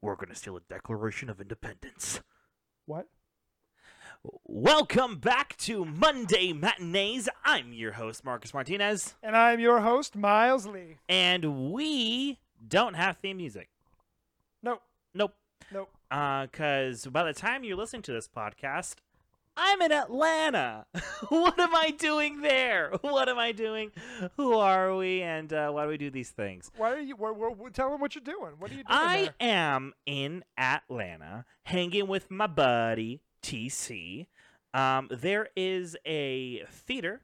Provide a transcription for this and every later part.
We're gonna steal a Declaration of Independence. What? Welcome back to Monday Matinees. I'm your host, Marcus Martinez, And I'm your host, Miles Lee. and we don't have theme music. Nope, Nope. nope. Uh, because by the time you're listening to this podcast, I'm in Atlanta. what am I doing there? What am I doing? Who are we? And uh, why do we do these things? Why are you? Wh- tell them what you're doing. What are you doing I there? am in Atlanta hanging with my buddy TC. Um, there is a theater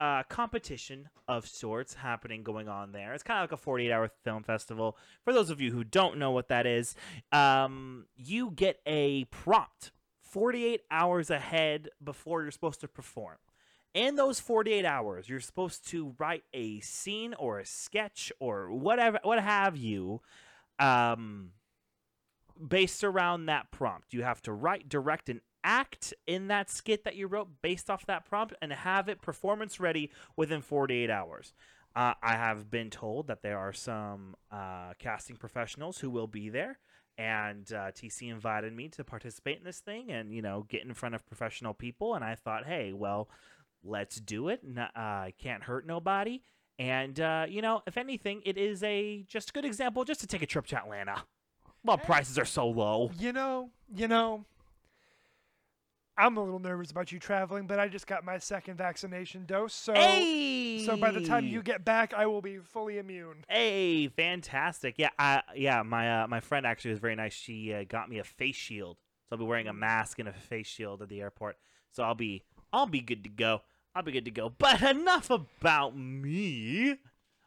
uh, competition of sorts happening going on there. It's kind of like a 48 hour film festival. For those of you who don't know what that is, um, you get a prompt 48 hours ahead before you're supposed to perform. In those 48 hours, you're supposed to write a scene or a sketch or whatever, what have you, um, based around that prompt. You have to write, direct, and act in that skit that you wrote based off that prompt and have it performance ready within 48 hours. Uh, I have been told that there are some uh, casting professionals who will be there, and uh, TC invited me to participate in this thing and you know get in front of professional people. And I thought, hey, well, let's do it. N- uh, can't hurt nobody. And uh, you know, if anything, it is a just a good example just to take a trip to Atlanta. Well, prices are so low. You know, you know. I'm a little nervous about you traveling, but I just got my second vaccination dose, so Hey, so by the time you get back, I will be fully immune. Hey, fantastic! Yeah, I, yeah. My uh, my friend actually was very nice. She uh, got me a face shield, so I'll be wearing a mask and a face shield at the airport. So I'll be I'll be good to go. I'll be good to go. But enough about me.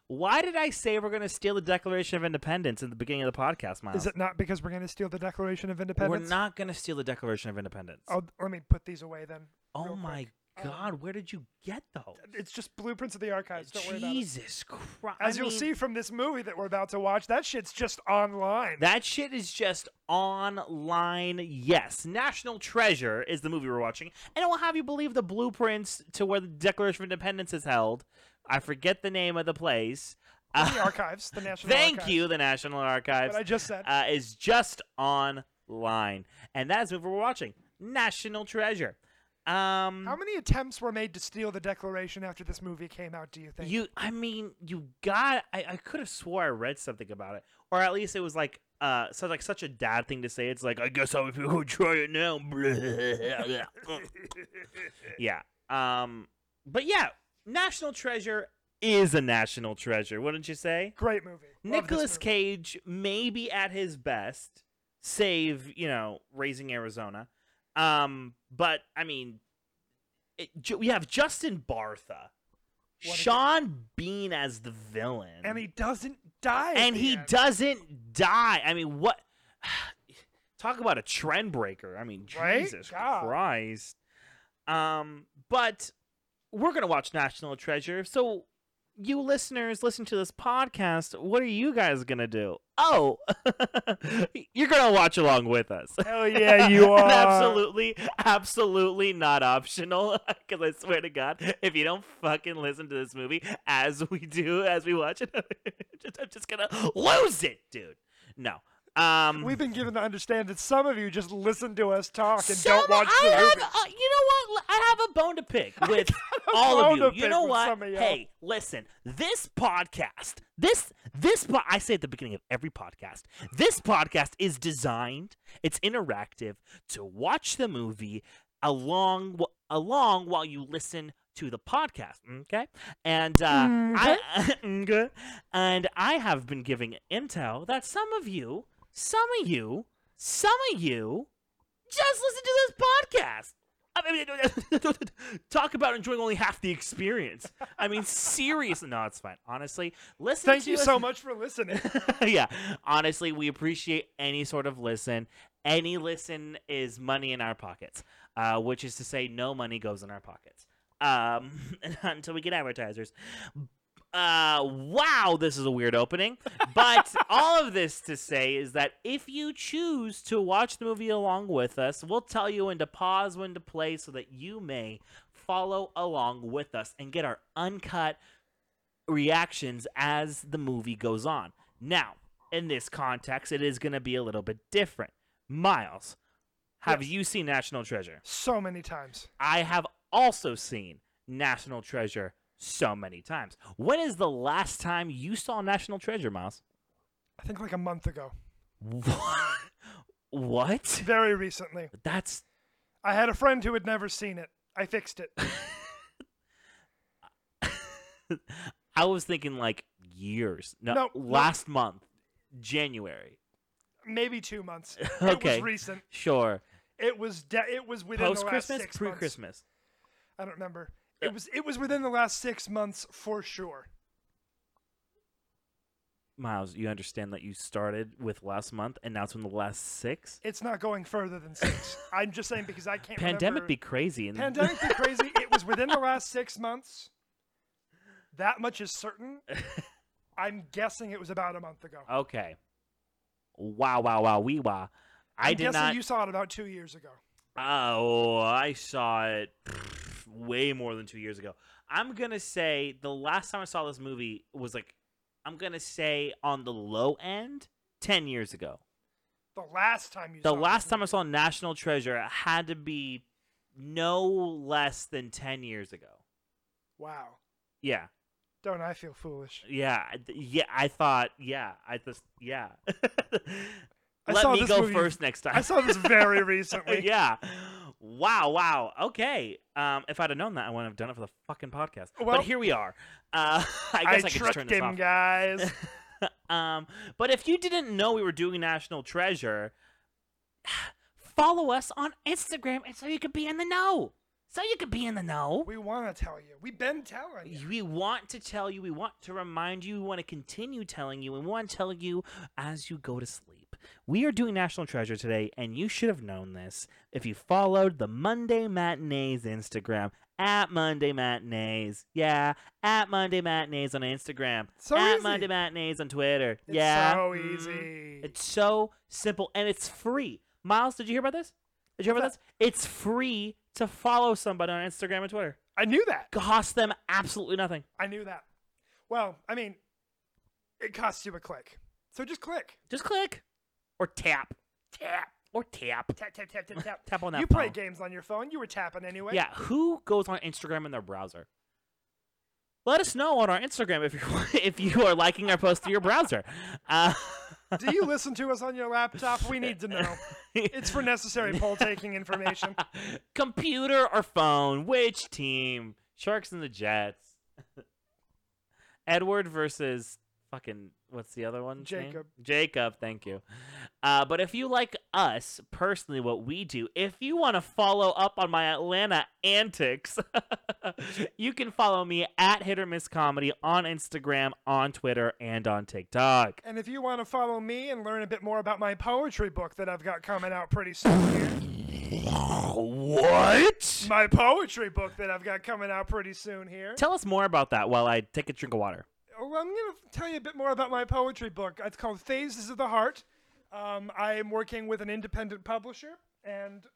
Why did I say we're gonna steal the Declaration of Independence in the beginning of the podcast, Miles? Is it not because we're going to steal the Declaration of Independence? we're not gonna steal the Declaration of Independence. Oh, let me put these away then. oh my quick. Um, God, where did you get those? It's just blueprints of the archives. Don't worry about it. Jesus Christ! As you'll see from this movie that we're about to watch, that shit's just online. That shit is just online. Yes, National Treasure is the movie we're watching, and it will have you believe the blueprints to where the Declaration of Independence is held. I forget the name of the place. the Uh, archives, the National thank Archives. you, the National Archives. What I just said. uh, is just online, and that is what we're watching, National Treasure. Um, How many attempts were made to steal the Declaration after this movie came out? Do you think? You, I mean, you got. I, I could have swore I read something about it, or at least it was like, uh, so like such a dad thing to say. It's like, I guess I'll go try it now. yeah. Um. But yeah, National Treasure is a national treasure, wouldn't you say? Great movie. Love this Nicolas movie. Cage maybe at his best, save you know, raising Arizona. Um, but I mean, it, Ju- we have Justin Bartha, What a- Sean Bean as the villain, and he doesn't die. at and the he end. doesn't die. I mean, what? Talk about a trend breaker. I mean, Right? Jesus God. Christ. Um, but we're gonna watch National Treasure. So, you listeners, listen to this podcast. What are you guys gonna do? Oh, you're gonna watch along with us. Hell yeah, you are. absolutely, absolutely not optional. Because I swear to God, if you don't fucking listen to this movie as we do, as we watch it, I'm just gonna lose it, dude. No. Um, We've been given to understand that some of you just listen to us talk and don't watch I the have, movie. uh, you know what? I have a bone to pick with all of you. You know what? some of y'all. Hey, listen. This podcast, this this po- I say at the beginning of every podcast. This podcast is designed. It's interactive to watch the movie along along while you listen to the podcast. Okay, and uh, I and I have been giving intel that some of you, some of you, some of you just listen to this podcast. I mean, talk about enjoying only half the experience. I mean, seriously, no, it's fine. Honestly, listen. Thank you us- so much for listening. yeah, honestly, we appreciate any sort of listen. Any listen is money in our pockets, uh, which is to say, no money goes in our pockets um, until we get advertisers. Uh, wow, this is a weird opening. But all of this to say is that if you choose to watch the movie along with us, we'll tell you when to pause, when to play, so that you may follow along with us and get our uncut reactions as the movie goes on. Now, in this context, it is going to be a little bit different. Miles, have Yes. you seen National Treasure? So many times. I have also seen National Treasure so many times. When is the last time you saw National Treasure, Miles? I think like a month ago. What? What? Very recently. That's I had a friend who had never seen it. I fixed it. I was thinking like years. No, No, no. last month, January. Maybe two months. It Okay. was recent. Sure. It was de- it was within Post the last Christmas, pre. Christmas. I don't remember. It was it was within the last six months for sure. Miles, you understand that you started with last month and now it's in the last six? It's not going further than six. I'm just saying because I can't. Pandemic remember. be crazy. And Pandemic be crazy. It was within the last six months. That much is certain. I'm guessing it was about a month ago. okay. Wow, wow, wow, wee wah. I I'm did guessing not. you saw it about two years ago. Oh, I saw it way more than two years ago. I'm gonna say the last time I saw this movie was like, I'm gonna say on the low end, ten years ago. The last time you The last time I saw National Treasure had to be no less than ten years ago. Wow. Yeah, Don't I feel foolish? yeah, yeah. I thought, yeah, I just, yeah. I Let saw me this go movie- first next time. I saw this very recently. yeah. Wow, wow. Okay. Um, if I'd have known that, I wouldn't have done it for the fucking podcast. Well- but here we are. Uh, I I, guess I, could just turn this him, off. guys. um, but if you didn't know we were doing National Treasure, follow us on Instagram, and so you could be in the know. So you could be in the know. we want to tell you. We've been telling you. We want to tell you, we want to remind you, we want to continue telling you, and we want to tell you as you go to sleep. We are doing National Treasure today, and you should have known this if you followed the Monday Matinees Instagram at Monday Matinees. Yeah, at Monday Matinees on Instagram. So at easy. Monday Matinees on Twitter. It's yeah. so mhm. easy. It's so simple, and it's free. Miles, did you hear about this? Did you hear about this? It's free to follow somebody on Instagram and Twitter. I knew that. Costs them absolutely nothing. I knew that. Well, I mean, it costs you a click. So just click. Just click or tap Tap. or tap Tap, tap, tap, tap, tap. tap on that You play phone. games on your phone. You were tapping anyway. Yeah, who goes on Instagram in their browser? Let us know on our Instagram if you if you are liking our post through your browser. Uh, Do you listen to us on your laptop? We need to know. It's for necessary poll taking information. Computer or phone? Which team? Sharks and the Jets. Edward versus fucking what's the other one? Jacob. Jacob, thank you. Uh, but if you like us personally, what we do, if you want to follow up on my Atlanta antics, you can follow me at Hit or Miss Comedy on Instagram, on Twitter, and on TikTok. And if you want to follow me and learn a bit more about my poetry book that I've got coming out pretty soon here, What? my poetry book that I've got coming out pretty soon here. Tell us more about that while I take a drink of water. Well, I'm going to tell you a bit more about my poetry book. It's called Phases of the Heart. Um, I am working with an independent publisher, and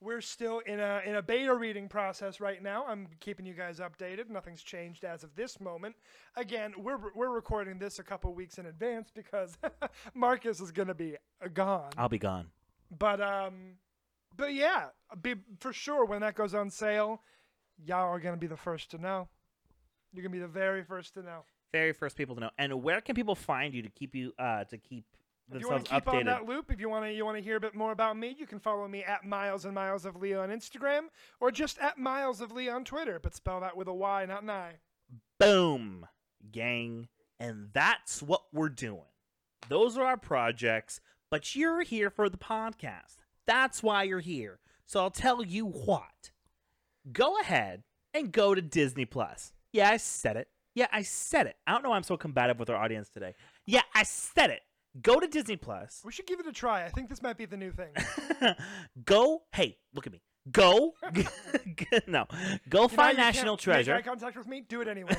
we're still in a in a beta reading process right now. I'm keeping you guys updated. Nothing's changed as of this moment. Again, we're we're recording this a couple weeks in advance because Marcus is going to be uh, gone. I'll be gone. But um, but yeah, be for sure when that goes on sale, y'all are going to be the first to know. You're going to be the very first to know. Very first people to know. And where can people find you to keep you uh to keep If you want themselves to keep on updated? that loop, if you want to you want to hear a bit more about me, you can follow me at Miles and Miles of Lee on Instagram, or just at Miles of Lee on Twitter, but spell that with a Y, not an I. Boom, gang. And that's what we're doing. Those are our projects, but you're here for the podcast. That's why you're here. So I'll tell you what. Go ahead and go to Disney Plus. Yeah, I said it. Yeah, I said it. I don't know why I'm so combative with our audience today. Yeah, I said it. Go to Disney Plus. We should give it a try. I think this might be the new thing. go. Hey, look at me. Go. no. Go You find you National can't Make Treasure. eye contact with me. Do it anyway.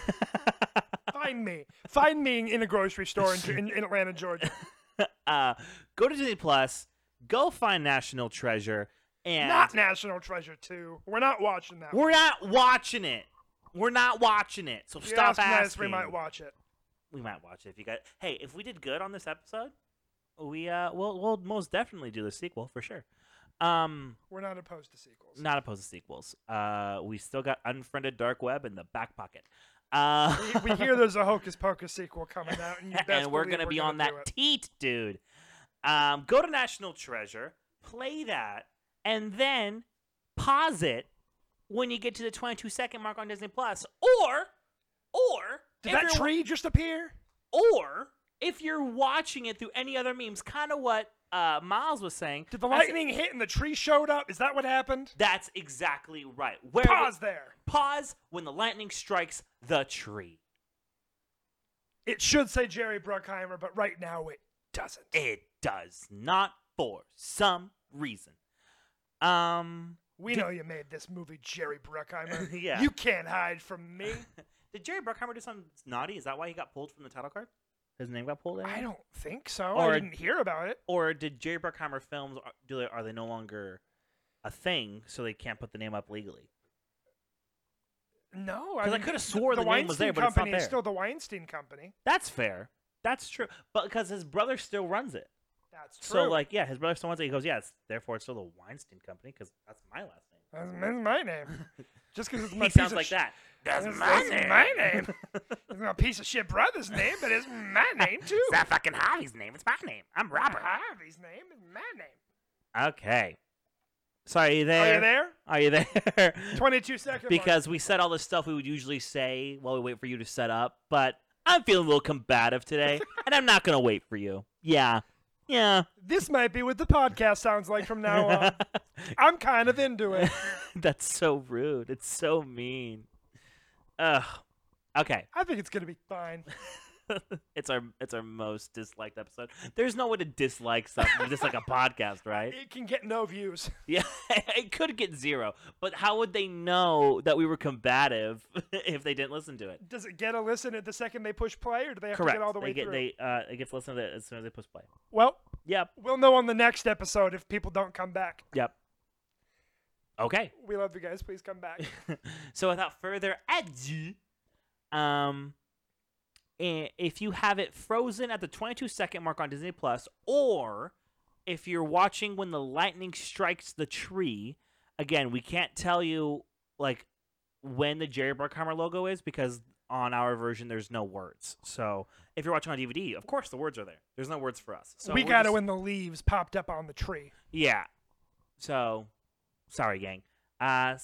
Find me. Find me in a grocery store in, in, in Atlanta, Georgia. uh, go to Disney Plus, go find National Treasure, And Not National Treasure 2. We're not watching that. we're not watching it. We're not watching it. So stop asking. we might watch it. we might watch it if you got. Hey, if we did good on this episode, we uh, we'll we'll most definitely do the sequel for sure. Um, We're not opposed to sequels. not opposed to sequels. Uh, we still got unfriended dark web in the back pocket. Uh, we, we hear there's a Hocus Pocus sequel coming out, and, you and we're gonna be gonna on that it. teat, dude. Um, go to National Treasure, play that, and then pause it when you get to the 22 second mark on Disney Plus, or or Did that tree just appear? or if you're watching it through any other memes, kind of what uh, Miles was saying. Did the I said- lightning hit and the tree showed up? Is that what happened? That's exactly right. Where Pause there. pause when the lightning strikes the tree. It should say Jerry Bruckheimer, but right now it doesn't. It does not for some reason. Um, We Did- know you made this movie, Jerry Bruckheimer. Yeah. You can't hide from me. did Jerry Bruckheimer do something naughty? Is that why he got pulled from the title card? His name got pulled. Eh? I don't think so. Or- I didn't hear about it. Or did Jerry Bruckheimer films are- do they, are they no longer a thing, so they can't put the name up legally? No, I mean, coulda the- swore the name was there, but it's not Company is there. still the Weinstein Company. That's fair. That's true. But because his brother still runs it. That's true. So like, yeah, his brother still runs it. He goes, yeah, it's, therefore it's still the Weinstein Company because that's my last name. that's, that's my name. Just because it's my he piece sounds of like sh- that. That's That's- my that's name. my name. It's not a piece of shit brother's name, but it's my name too. It's not fucking Harvey's name. It's my name. I'm Robert. Harvey's name is my name. Okay. So are you there? Are you there? Are you there? 22 seconds. because we said all the stuff we would usually say while we wait for you to set up, but I'm feeling a little combative today, and I'm not gonna wait for you. Yeah, yeah. this might be what the podcast sounds like from now on. I'm kind of into it. That's so rude. It's so mean. Ugh. Okay. I think it's gonna be fine. it's our it's our most disliked episode. There's no way to dislike something, dislike a podcast, right? It can get no views. Yeah, it could get zero. But how would they know that we were combative if they didn't listen to it? Does it get a listen at the second they push play, or do they have Correct. to get all the they way get through? they uh it gets listened to as soon as they push play. Well, Yep. we'll know on the next episode if people don't come back. Yep. Okay. We love you guys. Please come back. so without further ado, um, if you have it frozen at the 22 second mark on Disney Plus, or if you're watching when the lightning strikes the tree, again, we can't tell you like when the Jerry Bruckheimer logo is because on our version there's no words. So if you're watching on DVD, of course the words are there. There's no words for us. So we got it just- when the leaves popped up on the tree. Yeah. So, sorry, gang. Uh,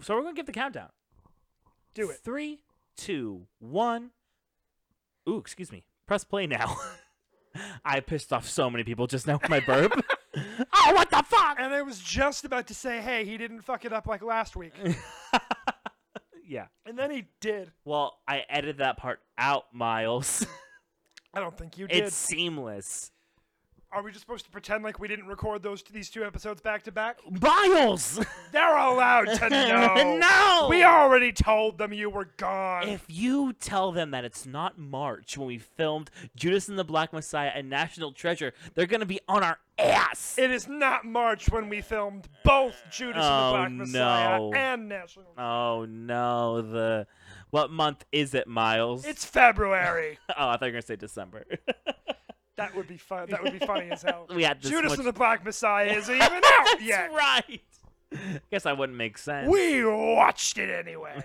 so we're gonna give the countdown. Do it. Three, two, one. Ooh, excuse me. Press play now. I pissed off so many people just now with my burp. oh, what the fuck? And I was just about to say, hey, he didn't fuck it up like last week. yeah. And then he did. Well, I edited that part out, Miles. I don't think you did. it's seamless. Are we just supposed to pretend like we didn't record those these two episodes back to back? Miles. They're allowed to know. no. We already told them you were gone. If you tell them that it's not March when we filmed Judas and the Black Messiah and National Treasure, they're gonna be on our ass. it is not March when we filmed both Judas and Oh, the Black Messiah no. and National. oh no, the what month is it, Miles? It's February. oh, I thought you were gonna say December. That would be fun. That would be funny as hell. we had this Judas much- and the Black Messiah isn't even out That's yet. right. Guess that wouldn't make sense. We watched it anyway.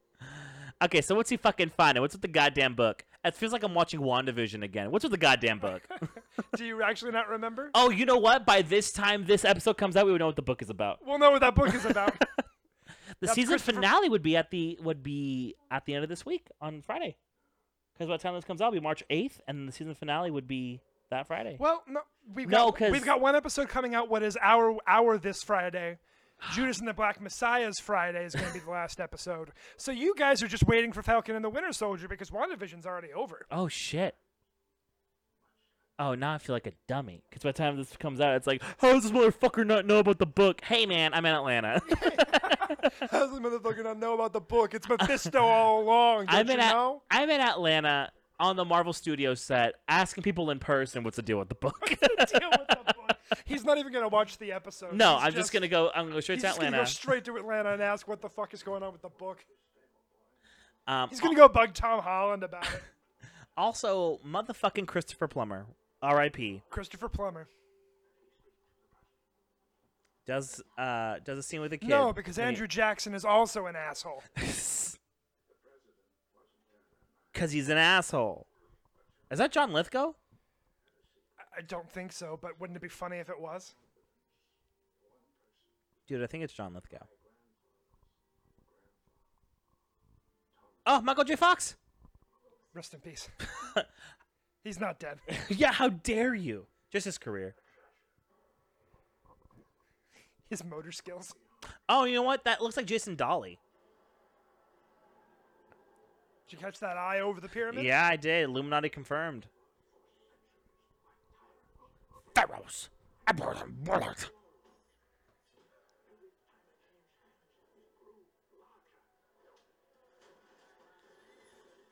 okay, so what's he fucking finding? What's with the goddamn book? It feels like I'm watching WandaVision again. What's with the goddamn book? Do you actually not remember? oh, you know what? By this time this episode comes out, we would know what the book is about. We'll know what that book is about. The That's season Christopher- finale would be at the would be at the end of this week on Friday. Because by the time this comes out, it'll be March eighth, and the season finale would be that Friday. Well, no, we've No, got 'cause- we've got one episode coming out. What is our our this Friday? Judas and the Black Messiah's Friday is going to be the last episode. So you guys are just waiting for Falcon and the Winter Soldier because WandaVision's already over. Oh shit. Oh, now I feel like a dummy. Because by the time this comes out, it's like, how does this motherfucker not know about the book? Hey man, I'm in Atlanta. How's the motherfucker not know about the book? It's Mephisto all along. Don't I'm you in At- know? I'm in Atlanta on the Marvel Studios set, asking people in person what's the deal with the book. Deal with the book. He's not even gonna watch the episode. no, He's I'm just, gonna go. I'm gonna go straight He's to just gonna Atlanta. go straight to Atlanta and ask what the fuck is going on with the book. um, He's gonna go bug Tom Holland about it. also, motherfucking Christopher Plummer, R.I.P. Christopher Plummer. Does uh does a scene with a kid? No, because Andrew Jackson is also an asshole. Because he's an asshole. Is that John Lithgow? I- I don't think so, but wouldn't it be funny if it was? Dude, I think it's John Lithgow. Oh, Michael J. Fox. Rest in peace. He's not dead. yeah, how dare you? Just his career. His motor skills. Oh, you know what? That looks like Jason Dolly. Did you catch that eye over the pyramid? Yeah, I did. Illuminati confirmed. Pharaohs. I brought them bullets.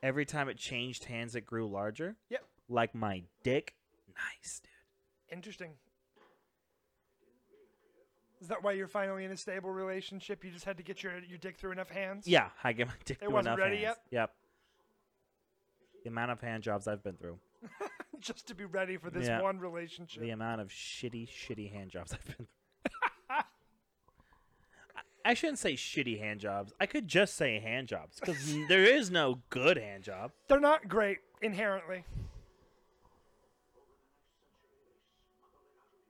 Every time it changed hands, it grew larger. Yep. Like my dick. Nice, dude. Interesting. Is that why you're finally in a stable relationship? You just had to get your your dick through enough hands? Yeah, I get my dick It through wasn't enough ready hands. yet? Yep. The amount of hand jobs I've been through. just to be ready for this Yeah. one relationship. The amount of shitty, shitty hand jobs I've been through. I- I shouldn't say shitty hand jobs. I could just say hand jobs because there is no good hand job. They're not great inherently.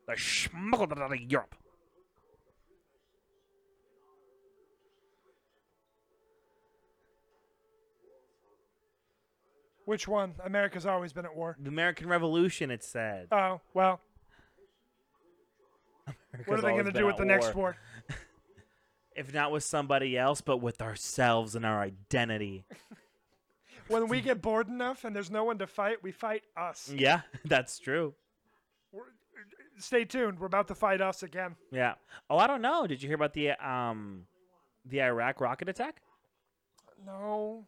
They're smuggled out of Europe. Which one? America's always been at war. The American Revolution, it said. Oh, well, what are they going to do with the next war? If not with somebody else, but with ourselves and our identity. When we get bored enough and there's no one to fight, we fight us. Yeah, that's true. We're, stay tuned. We're about to fight us again. Yeah. Oh, I don't know. Did you hear about the um, the Iraq rocket attack? No.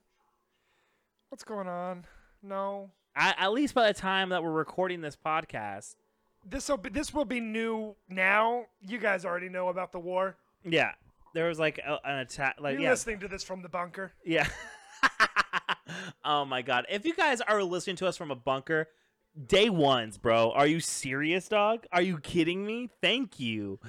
What's going on? No. I, at least by the time that we're recording this podcast, This will be this will be new now. You guys already know about the war. yeah, there was like a, an attack. Like You're yeah, listening to this from the bunker. yeah. oh my god! If you guys are listening to us from a bunker, day ones, bro. Are you serious, dog? Are you kidding me? Thank you.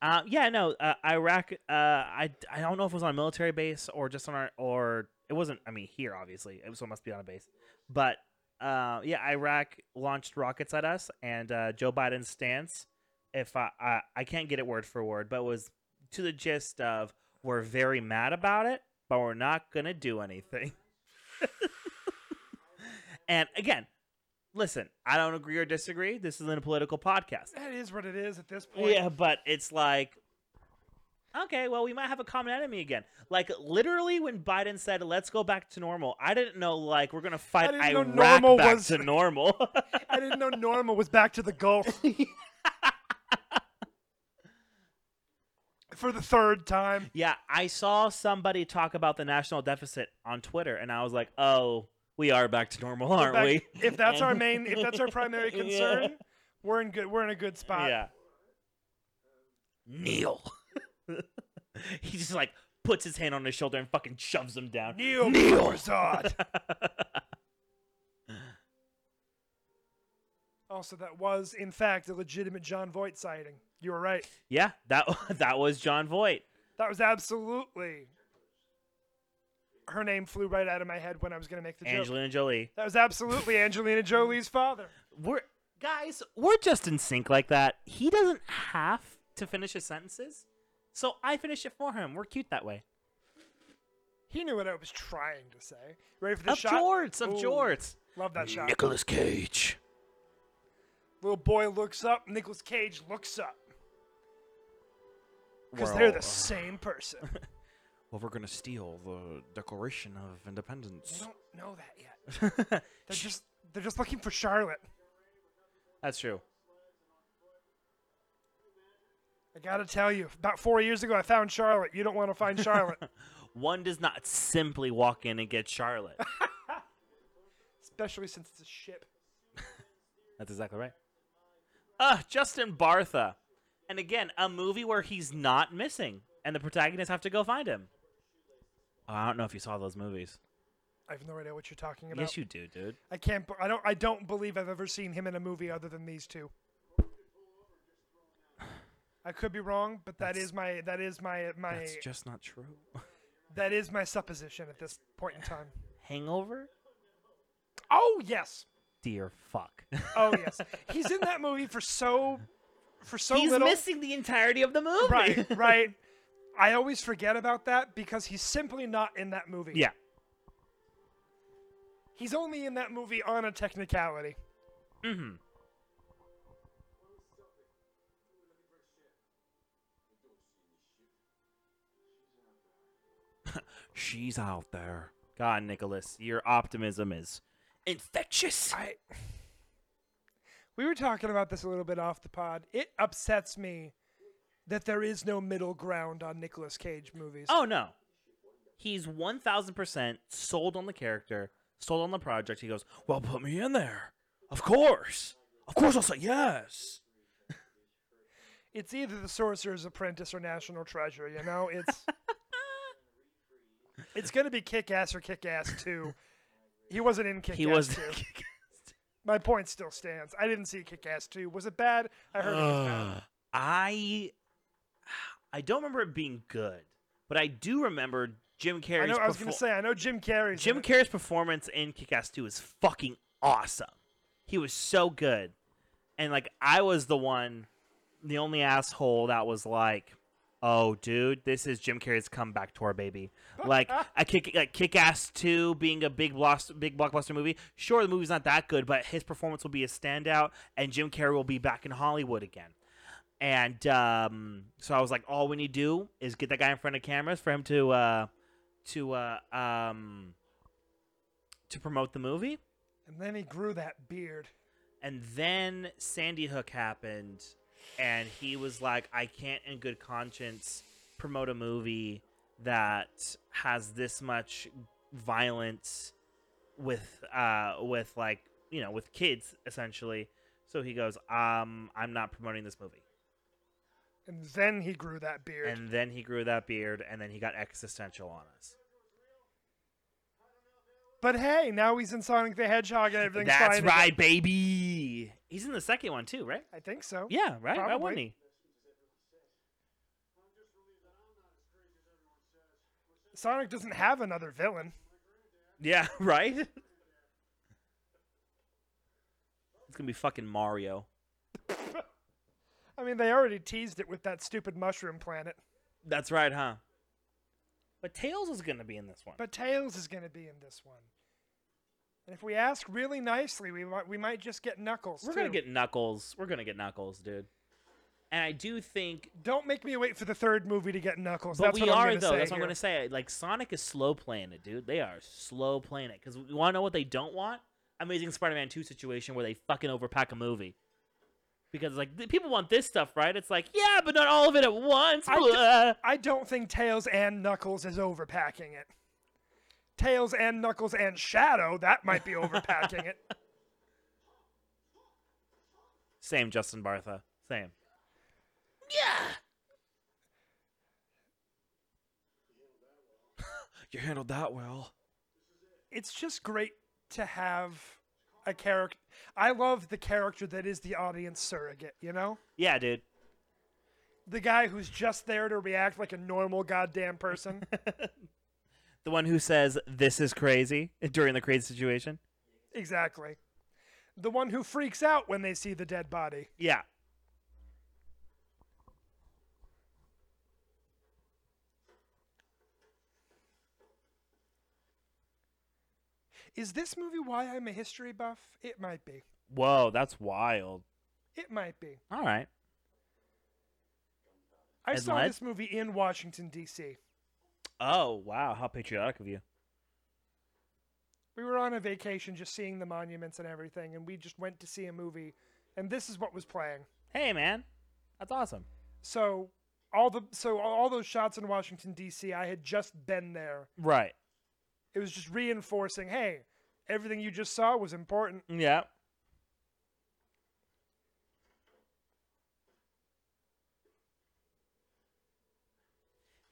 Uh, yeah, no, uh, Iraq. Uh, I I don't know if it was on a military base or just on our or it wasn't. I mean, here obviously, it was, so it must be on a base. But uh, yeah, Iraq launched rockets at us, and uh, Joe Biden's stance, if I, I I can't get it word for word, but was to the gist of we're very mad about it, but we're not gonna do anything. and again, listen, I don't agree or disagree. This isn't a political podcast. That is what it is at this point. Yeah, but it's like, okay, well, we might have a common enemy again. Like literally, when Biden said, "Let's go back to normal," I didn't know like we're gonna fight didn't know Iraq normal back was- to normal. I didn't know normal was back to the Gulf. For the third time. yeah, I saw somebody talk about the national deficit on Twitter, and I was like, "Oh, we are back to normal, aren't back- we?" If that's our main, if that's our primary Yeah. concern, we're in good. We're in a good spot. Yeah. Neil. he just like puts his hand on his shoulder and fucking shoves him down. Neil, Neil. Also, that was in fact a legitimate Jon Voight sighting. You were right. yeah, that that was Jon Voight. That was absolutely. Her name flew right out of my head when I was going to make the joke. Angelina Jolie. That was absolutely Angelina Jolie's father. We're guys, we're just in sync like that. He doesn't have to finish his sentences, so I finish it for him. We're cute that way. He knew what I was trying to say. Ready for the Of shot? jorts, of Ooh, jorts. Love that shot. Nicolas Cage. Little boy looks up. Nicolas Cage looks up because they're the uh, same person. Well, we're gonna steal the Declaration of they Independence. don't know that yet. They're just they're just looking for Charlotte. That's true. I gotta tell you, about four years ago, I found Charlotte. You don't want to find Charlotte, One does not simply walk in and get Charlotte. especially since it's a ship. That's exactly right. Uh, Justin Bartha. And again, a movie where he's not missing and the protagonists have to go find him. Oh, I don't know if you saw those movies. I have no idea what you're talking about. Yes, you do, dude. I can't. I don't. I don't believe I've ever seen him in a movie other than these two. I could be wrong, but that That's- is my that is my my That's just not true. that is my supposition at this point in time. Hangover? Oh yes, Dear fuck. oh yes. He's in that movie for so for so he's little. missing the entirety of the movie. Right, right. I always forget about that because he's simply not in that movie. yeah. He's only in that movie on a technicality. Mm-hmm. She's out there. God, Nicholas, your optimism is infectious. I We were talking about this a little bit off the pod. It upsets me that there is no middle ground on Nicolas Cage movies. Oh no, he's one thousand percent sold on the character, sold on the project. He goes, "Well, put me in there. Of course, of course, I'll say yes." It's either The Sorcerer's Apprentice or National Treasure, you know? It's It's going to be Kick-Ass or Kick-Ass 2. He wasn't in Kick-Ass He was. 2. My point still stands. I didn't see Kick-Ass 2. Was it bad? I heard it was bad. Uh, I I don't remember it being good, but I do remember Jim I Carrey's. know I was going to say I know Jim Carrey's Jim in it. Carrey's performance in Kick-Ass 2 is fucking awesome. He was so good, and like I was the one, the only asshole that was like, "Oh, dude, this is Jim Carrey's comeback tour, baby." Like a kick, like Kick-Ass 2 being a big bloss, big blockbuster movie. Sure, the movie's not that good, but his performance will be a standout, and Jim Carrey will be back in Hollywood again. And um, so I was like, all we need to do is get that guy in front of cameras for him to uh, to uh, um, to promote the movie. And then he grew that beard. And then Sandy Hook happened, and he was like, I can't, in good conscience, promote a movie that has this much violence with, uh, with like, you know, with kids essentially. So he goes, um, I'm not promoting this movie. And then he grew that beard. And then he grew that beard, and then he got existential on us. but hey, now he's in Sonic the Hedgehog and everything's That's fine right, again. baby. He's in the second one too, right? I think so. Yeah, right. Why wouldn't he? Sonic doesn't have another villain. Yeah, right. it's gonna be fucking Mario. I mean, they already teased it with that stupid mushroom planet. That's right, huh? But Tails is gonna be in this one. But Tails is to be in this one. And if we ask really nicely, we might we might just get Knuckles. We're gonna get Knuckles. We're gonna get Knuckles, dude. And I do think, Don't make me wait for the third movie to get Knuckles. but That's we are though. That's what I'm gonna say. Like Sonic is slow playing it, dude. They are slow playing it because we want to know what they don't want? Amazing Spider-Man two situation where they fucking overpack a movie. Because like people want this stuff, right? It's like yeah, but not all of it at once. I d-. I don't think Tails and Knuckles is overpacking it. Tails and Knuckles and Shadow, that might be overpacking it. Same, Justin Bartha. Same. Yeah. you handled that well. It's just great to have a character. I love the character that is the audience surrogate, you know? Yeah, dude. The guy who's just there to react like a normal goddamn person. The one who says this is crazy during the crazy situation. exactly. The one who freaks out when they see the dead body. Yeah. Is this movie why I'm a history buff? It might be. Whoa, that's wild. It might be. All right. I Ed saw Led? this movie in Washington D.C. Oh, wow. How patriotic of you. We were on a vacation just seeing the monuments and everything, and we just went to see a movie, and this is what was playing. Hey, man. That's awesome. So all the so all those shots in Washington D.C. I had just been there. Right. It was just reinforcing, hey, everything you just saw was important. Yeah.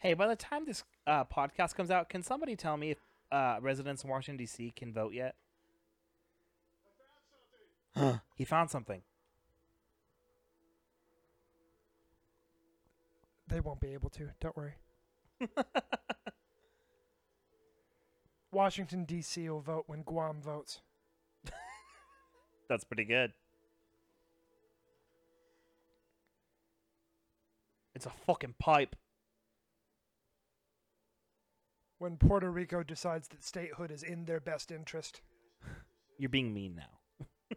Hey, by the time this uh, podcast comes out, can somebody tell me if uh, residents in Washington D.C. can vote yet? he found something. They won't be able to. Don't worry. Washington D.C. will vote when Guam votes. That's pretty good. It's a fucking pipe. When Puerto Rico decides that statehood is in their best interest. You're being mean now.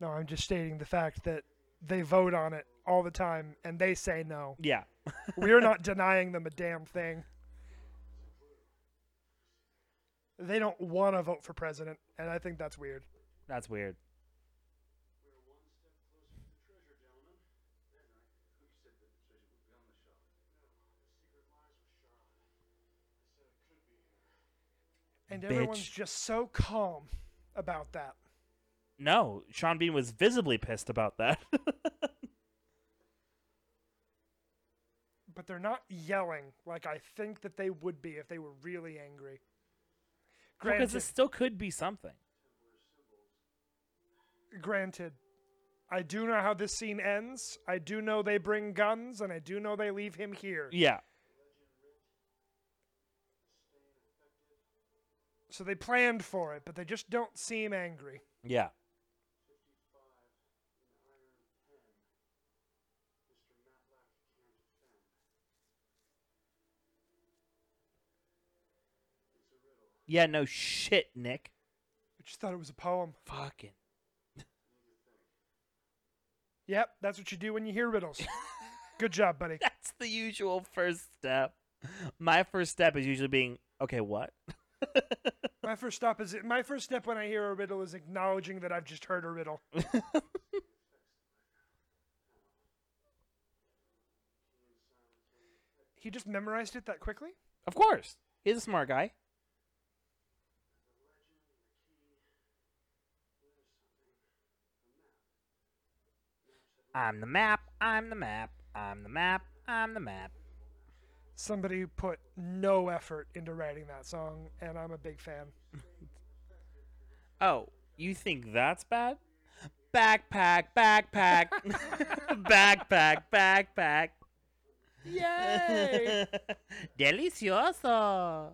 No, I'm just stating the fact that they vote on it all the time and they say no. Yeah. We're not denying them a damn thing. They don't want to vote for president, and I think that's weird. That's weird. And everyone's Bitch. just so calm about that. No, Sean Bean was visibly pissed about that. But they're not yelling like I think that they would be if they were really angry. Because Granted, this still could be something. granted, I do know how this scene ends. I do know they bring guns, and I do know they leave him here. Yeah. So they planned for it, but they just don't seem angry. Yeah. Yeah, no shit, Nick. I just thought it was a poem. Fucking. Yep, that's what you do when you hear riddles. Good job, buddy. That's the usual first step. My first step is usually being, okay, what? My first stop is my first step when I hear a riddle is acknowledging that I've just heard a riddle. He just memorized it that quickly? of course. He's a smart guy. I'm the map. I'm the map. I'm the map. I'm the map. Somebody put no effort into writing that song, and I'm a big fan. Oh, you think that's bad? Backpack, backpack, backpack, backpack. Yay! Delicioso.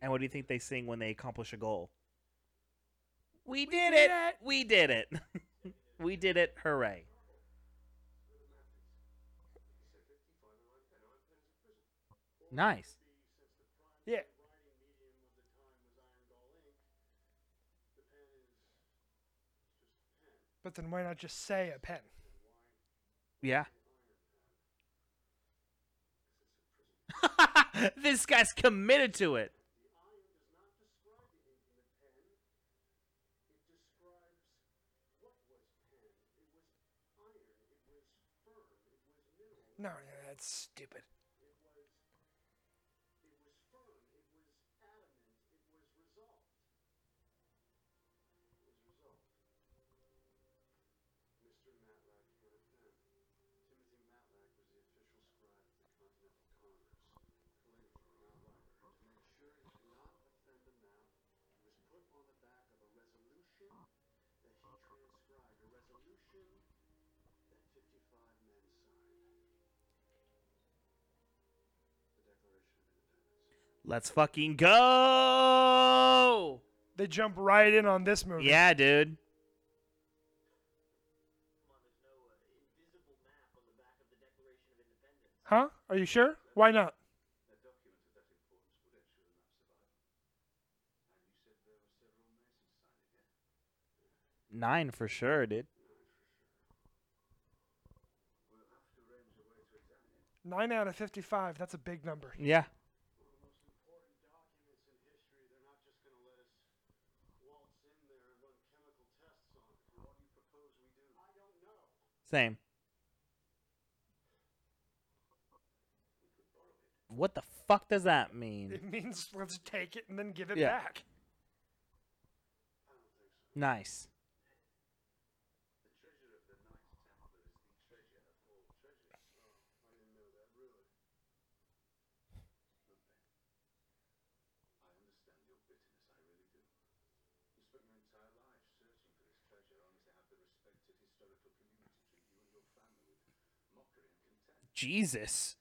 And what do you think they sing when they accomplish a goal? We did did it! it! We did it! we did it! Hooray! Nice. yeah. But then why not just say a pen? Yeah. this guy's committed to it. No, yeah, stupid. Let's fucking go! They jump right in on this movie. Yeah, dude. Huh? Are you sure? Why not? Nine for sure, dude. Nine out of 55. That's a big number. Yeah. Same. What the fuck does that mean? It means let's take it and then give it Yeah. back. Nice. Jesus.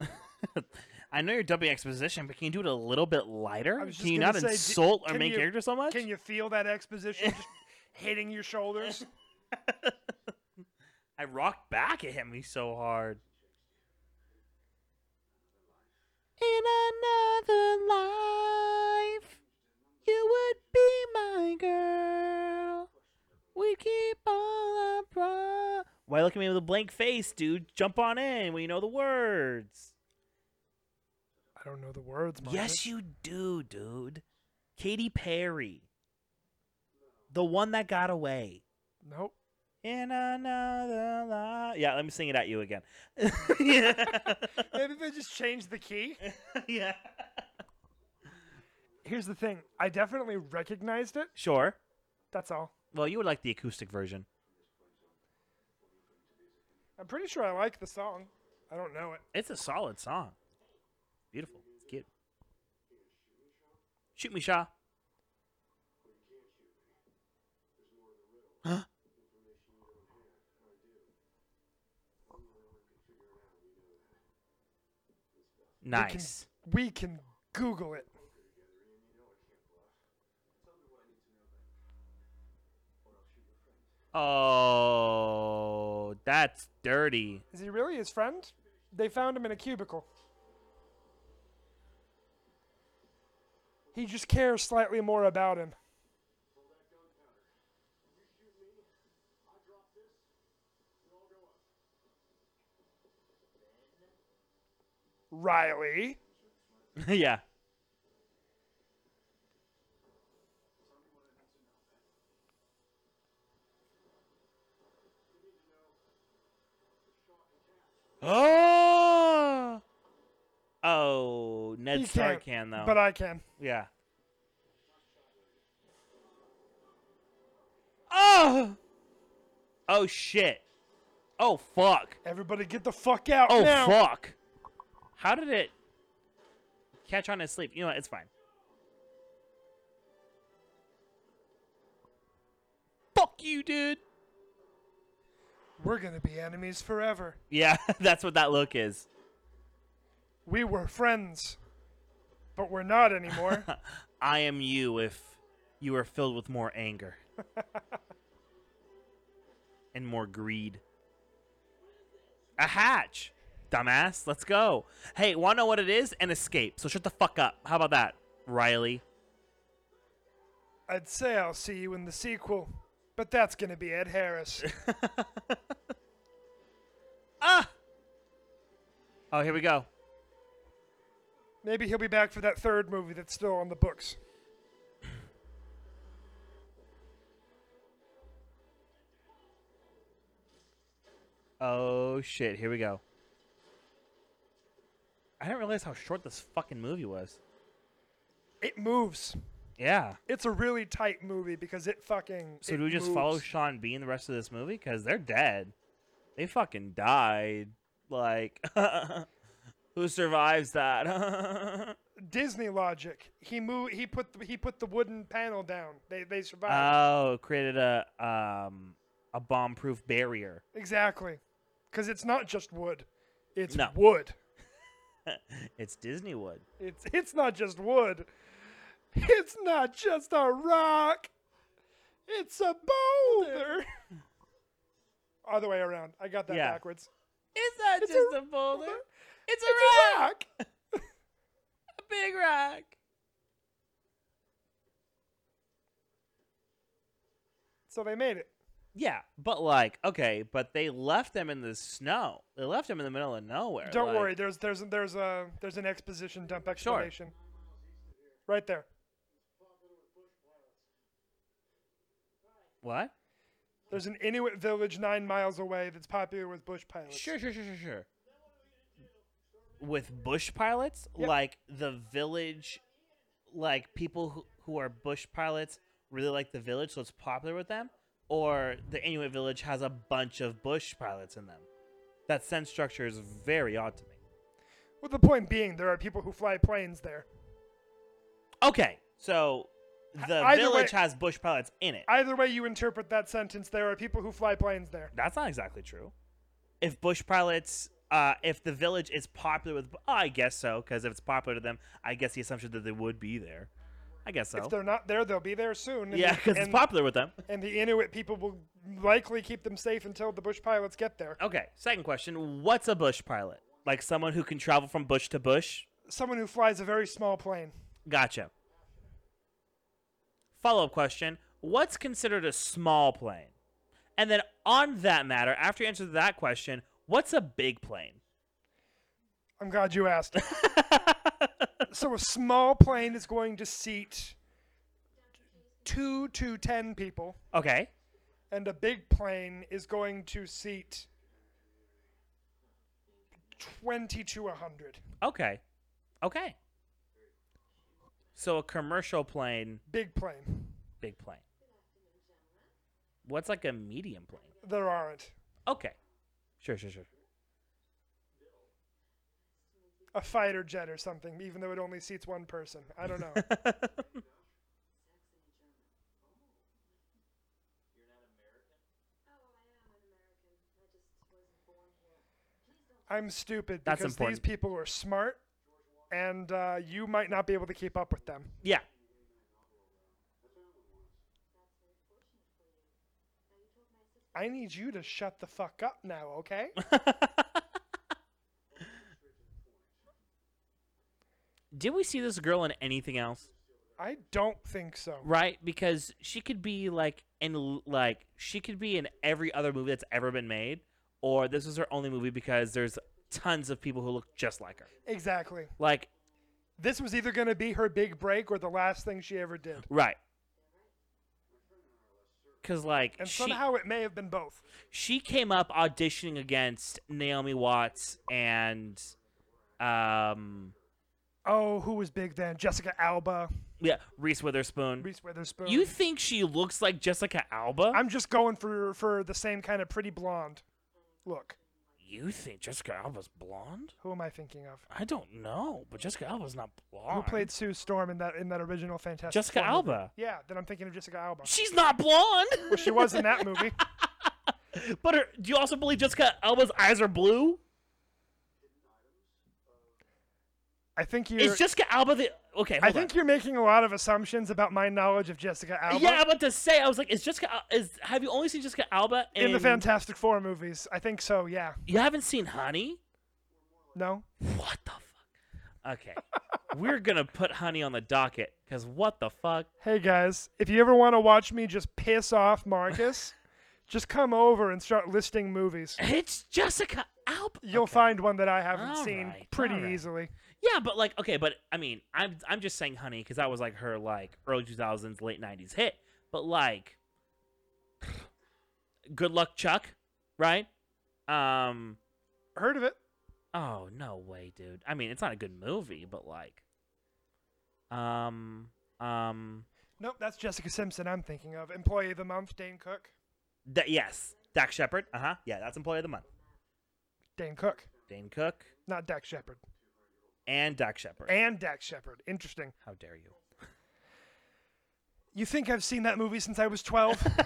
I know you're dubbing exposition, but can you do it a little bit lighter? I was just Can you not say, d- insult our main you- character so much? Can you feel that exposition just hitting your shoulders? I rocked back at him. He's so hard. In another life, you would be my girl. We keep all our pro. Why look at me with a blank face, dude? Jump on in when you know the words. I don't know the words. Margaret. Yes, you do, dude. Katy Perry. The one that got away. Nope. In another life. Yeah, let me sing it at you again. yeah. Maybe they just changed the key. yeah. Here's the thing. I definitely recognized it. Sure. That's all. Well, you would like the acoustic version. I'm pretty sure I like the song. I don't know it. It's a solid song. Beautiful. It's cute. Shoot me, Shaw. Huh? Nice. We can Google it. Oh, that's dirty. Is he really his friend? They found him in a cubicle. He just cares slightly more about him. Riley. yeah. Oh. Oh, Ned Stark can though. But I can. yeah. Oh. Oh shit. Oh fuck. Everybody get the fuck out Oh now. fuck! How did it catch on his sleep? You know what? It's fine. Fuck you, dude. We're gonna be enemies forever. Yeah, that's what that look is. We were friends, but we're not anymore. I am you if you are filled with more anger and more greed. A hatch, dumbass. Let's go. Hey, want to know what it is? An escape. So shut the fuck up. How about that, Riley? I'd say I'll see you in the sequel, but that's gonna be Ed Harris. Ah! Oh, here we go. Maybe he'll be back for that third movie that's still on the books. Oh shit, here we go. I didn't realize how short this fucking movie was. It moves. Yeah. It's a really tight movie because it fucking. So it do we just follow. Sean Bean the rest of this movie? Because they're dead. They fucking died. Like, who survives that? Disney logic? He moved. He put. The, he put the wooden panel down. They they survived. oh, created a um a bomb-proof barrier. exactly. Because it's not just wood. It's No. wood. it's Disney Wood. It's it's not just wood. It's not just a rock. It's a boulder. Other way around. I got that Yeah. backwards. It's not It's a just a, boulder. It's a It's a rock. rock. A big rock. So they made it. Yeah, but like, okay, but they left them in the snow. They left them in the middle of nowhere. Don't like- worry. There's there's there's a there's an exposition dump explanation. Right there. What? There's an Inuit village nine miles away that's popular with bush pilots. Sure, sure, sure, sure, sure. with bush pilots, Yep. like the village, like people who, who are bush pilots really like the village, so it's popular with them, or the Inuit village has a bunch of bush pilots in them. That sense structure is very odd to me. Well, the point being, there are people who fly planes there. Okay, so the Either village way- has bush pilots in it. Either way you interpret that sentence, there are people who fly planes there. That's not exactly true. If bush pilots, uh, if the village is popular with, oh, I guess so, because if it's popular to them, I guess the assumption that they would be there. I guess so. If they're not there, they'll be there soon. and yeah, because it's popular with them. And the Inuit people will likely keep them safe until the bush pilots get there. Okay, second question: What's a bush pilot? Like someone who can travel from bush to bush? Someone who flies a very small plane. Gotcha. Follow up question: What's considered a small plane? And then on that matter, after you answer that question, what's a big plane? I'm glad you asked. so a small plane is going to seat two to ten people, okay. and a big plane is going to seat twenty to hundred. Okay. Okay. So a commercial plane, Big plane. big plane. What's like a medium plane? There aren't. Okay. Sure, sure, sure. A fighter jet or something, even though it only seats one person. I don't know. I'm stupid That's because important. these people are smart, and uh, you might not be able to keep up with them. yeah. I need you to shut the fuck up now, okay? Did we see this girl in anything else? I don't think so. Right? Because she could be like in like she could be in every other movie that's ever been made, or this is her only movie because there's tons of people who look just like her. Exactly. Like, This was either going to be her big break or the last thing she ever did. right? Because like And she somehow it may have been both. she came up auditioning against Naomi Watts and um Oh, who was big then? Jessica Alba, yeah Reese Witherspoon. Reese Witherspoon. You think she looks like Jessica Alba? I'm just going for for the same kind of pretty blonde look. You think Jessica Alba's blonde? Who am I thinking of? I don't know, but Jessica Alba's not blonde. Who played Sue Storm in that in that original Fantastic Jessica Four movie? Alba? Yeah, then I'm thinking of Jessica Alba. She's not blonde. Well, she was in that movie. but her, do you also believe Jessica Alba's eyes are blue? I think you're. Is Jessica Alba the okay? I think on. you're making a lot of assumptions about my knowledge of Jessica Alba. Yeah, I'm about to say. I was like, is Jessica? Is have you only seen Jessica Alba in the Fantastic Four movies, I think so. Yeah. You haven't seen Honey? No. What the fuck? Okay, we're gonna put Honey on the docket because what the fuck? Hey guys, if you ever want to watch me just piss off Marcus, just come over and start listing movies. It's Jessica Alba. You'll find one that I haven't All seen right, pretty right. easily. Yeah, but like, okay, but I mean, I'm I'm just saying Honey because that was like her like early 2000s, late 90s hit. But like, Good Luck Chuck, right? Um. Heard of it? Oh no way, dude. I mean, it's not a good movie, but like, um, um, Nope, that's Jessica Simpson I'm thinking of. Employee of the Month, Dane Cook. That yes, Dax Shepard. Uh huh. Yeah, that's Employee of the Month. Dane Cook, Dane Cook not Dax Shepard. and Dax Shepard. And Dax Shepard. Interesting. How dare you? You think I've seen that movie since I was 12?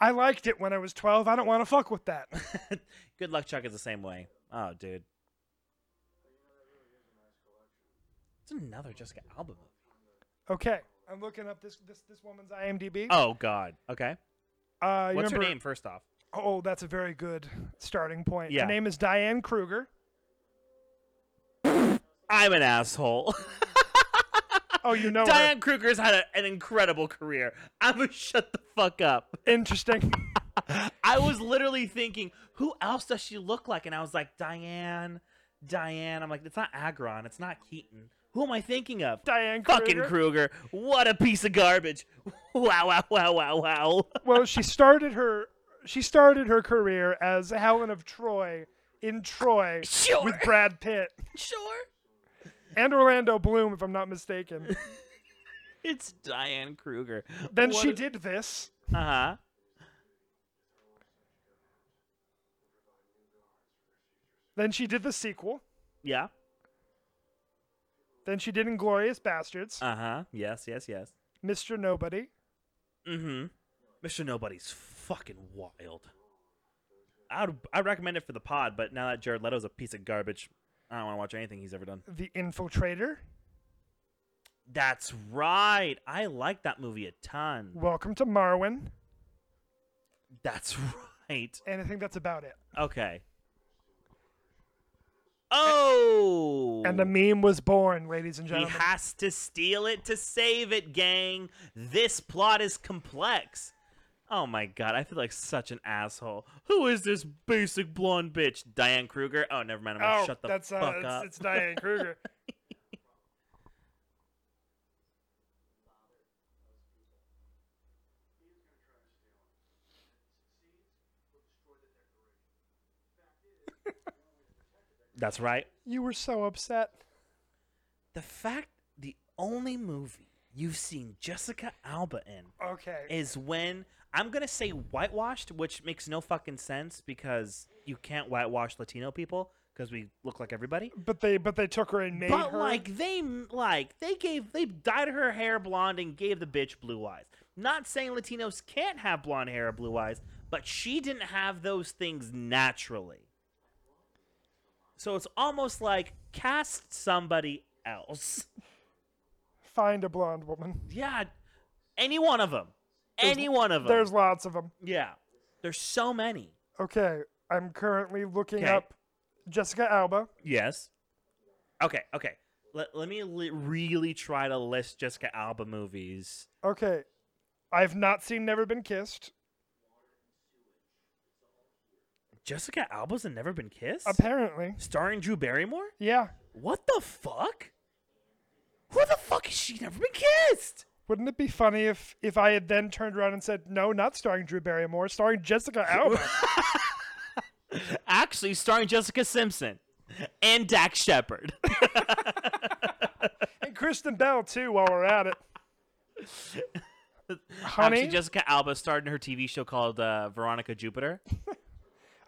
I liked it when I was 12. I don't want to fuck with that. Good Luck Chuck is the same way. Oh, dude. It's another Jessica Alba movie. Okay, I'm looking up this this this woman's IMDb. Oh God. Okay. Uh, What's her name first off? Oh, that's a very good starting point. Yeah. Her name is Diane Kruger. I'm an asshole. Oh, you know her. Diane Kruger's had a, an incredible career. I'm gonna shut the fuck up. Interesting. I was literally thinking, who else does she look like? And I was like, Diane, Diane. I'm like, it's not Agron. It's not Keaton. Who am I thinking of? Diane Kruger. Fucking Kruger. What a piece of garbage. Wow, wow, wow, wow, wow. well, she started her she started her career as Helen of Troy in Troy Sure. with Brad Pitt Sure. and Orlando Bloom, if I'm not mistaken. It's Diane Kruger. then she did this. Uh huh. Then she did the sequel. Yeah. Then she did Inglourious Basterds, Uh huh. Yes. Yes. Yes. Mr. Nobody. Mm-hmm. Mr. Nobody's fucking wild. I'd I'd recommend it for the pod, but now that Jared Leto's a piece of garbage, I don't want to watch anything he's ever done. The Infiltrator. That's right. I like that movie a ton. Welcome to Marwen. That's right. And I think that's about it. Okay. Oh. And the meme was born, ladies and gentlemen. he has to steal it to save it, gang. This plot is complex. Oh my god, I feel like such an asshole. Who is this basic blonde bitch? Diane Kruger? Oh, never mind. I'm gonna oh, shut the that's uh, fuck it's, up. it's Diane Kruger. That's right. you were so upset. The fact the only movie you've seen Jessica Alba in Okay. is when I'm gonna say whitewashed, which makes no fucking sense because you can't whitewash Latino people because we look like everybody. But they but they took her and made But her like they like they gave they dyed her hair blonde and gave the bitch blue eyes. Not saying Latinos can't have blonde hair or blue eyes, but she didn't have those things naturally. So it's almost like cast somebody else. find a blonde woman. Yeah, any one of them. There's- Any one of them. There's lots of them. yeah. There's so many. Okay, I'm currently looking 'Kay. up Jessica Alba. Yes. Okay, okay. Let, let me li- really try to list Jessica Alba movies. Okay, I've not seen Never Been Kissed. Jessica Alba's in Never Been Kissed? Apparently, Starring Drew Barrymore? yeah. What the fuck? Who the fuck is she never been kissed? Wouldn't it be funny if if I had then turned around and said, "No, not starring Drew Barrymore, starring Jessica Alba." Actually, starring Jessica Simpson and Dax Shepard. and Kristen Bell too, while we're at it. Honey, Actually, Jessica Alba starred in her TV show called uh, Veronica Jupiter.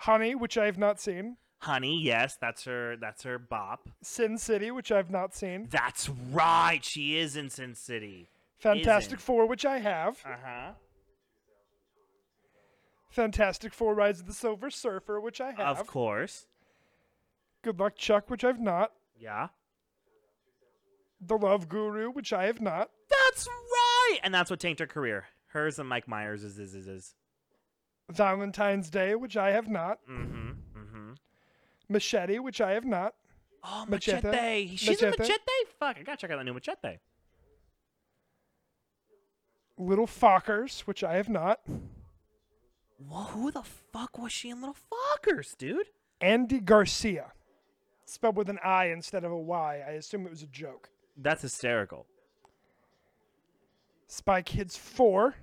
Honey, which I have not seen. Honey, yes, that's her. That's her bop. Sin City, which I've not seen. That's right. She is in Sin City. Fantastic Isn't. Four, which I have. Uh huh. Fantastic Four: Rise of the Silver Surfer, which I have. Of course. Good Luck Chuck, which I've not. Yeah. The Love Guru, which I have not. That's right. And that's what tanked her career. Hers and Mike Myers is is is. is. Valentine's Day, which I have not. Mm-hmm. Mm-hmm. Machete, which I have not. Oh, Machete. Machete. She's Machete. Machete. Fuck, I gotta check out that new Machete. Little Fockers, which I have not. Well, who the fuck was she in Little Fockers, dude? Andy Garcia. Spelled with an I instead of a Y. I assume it was a joke. That's hysterical. Spy Kids 4.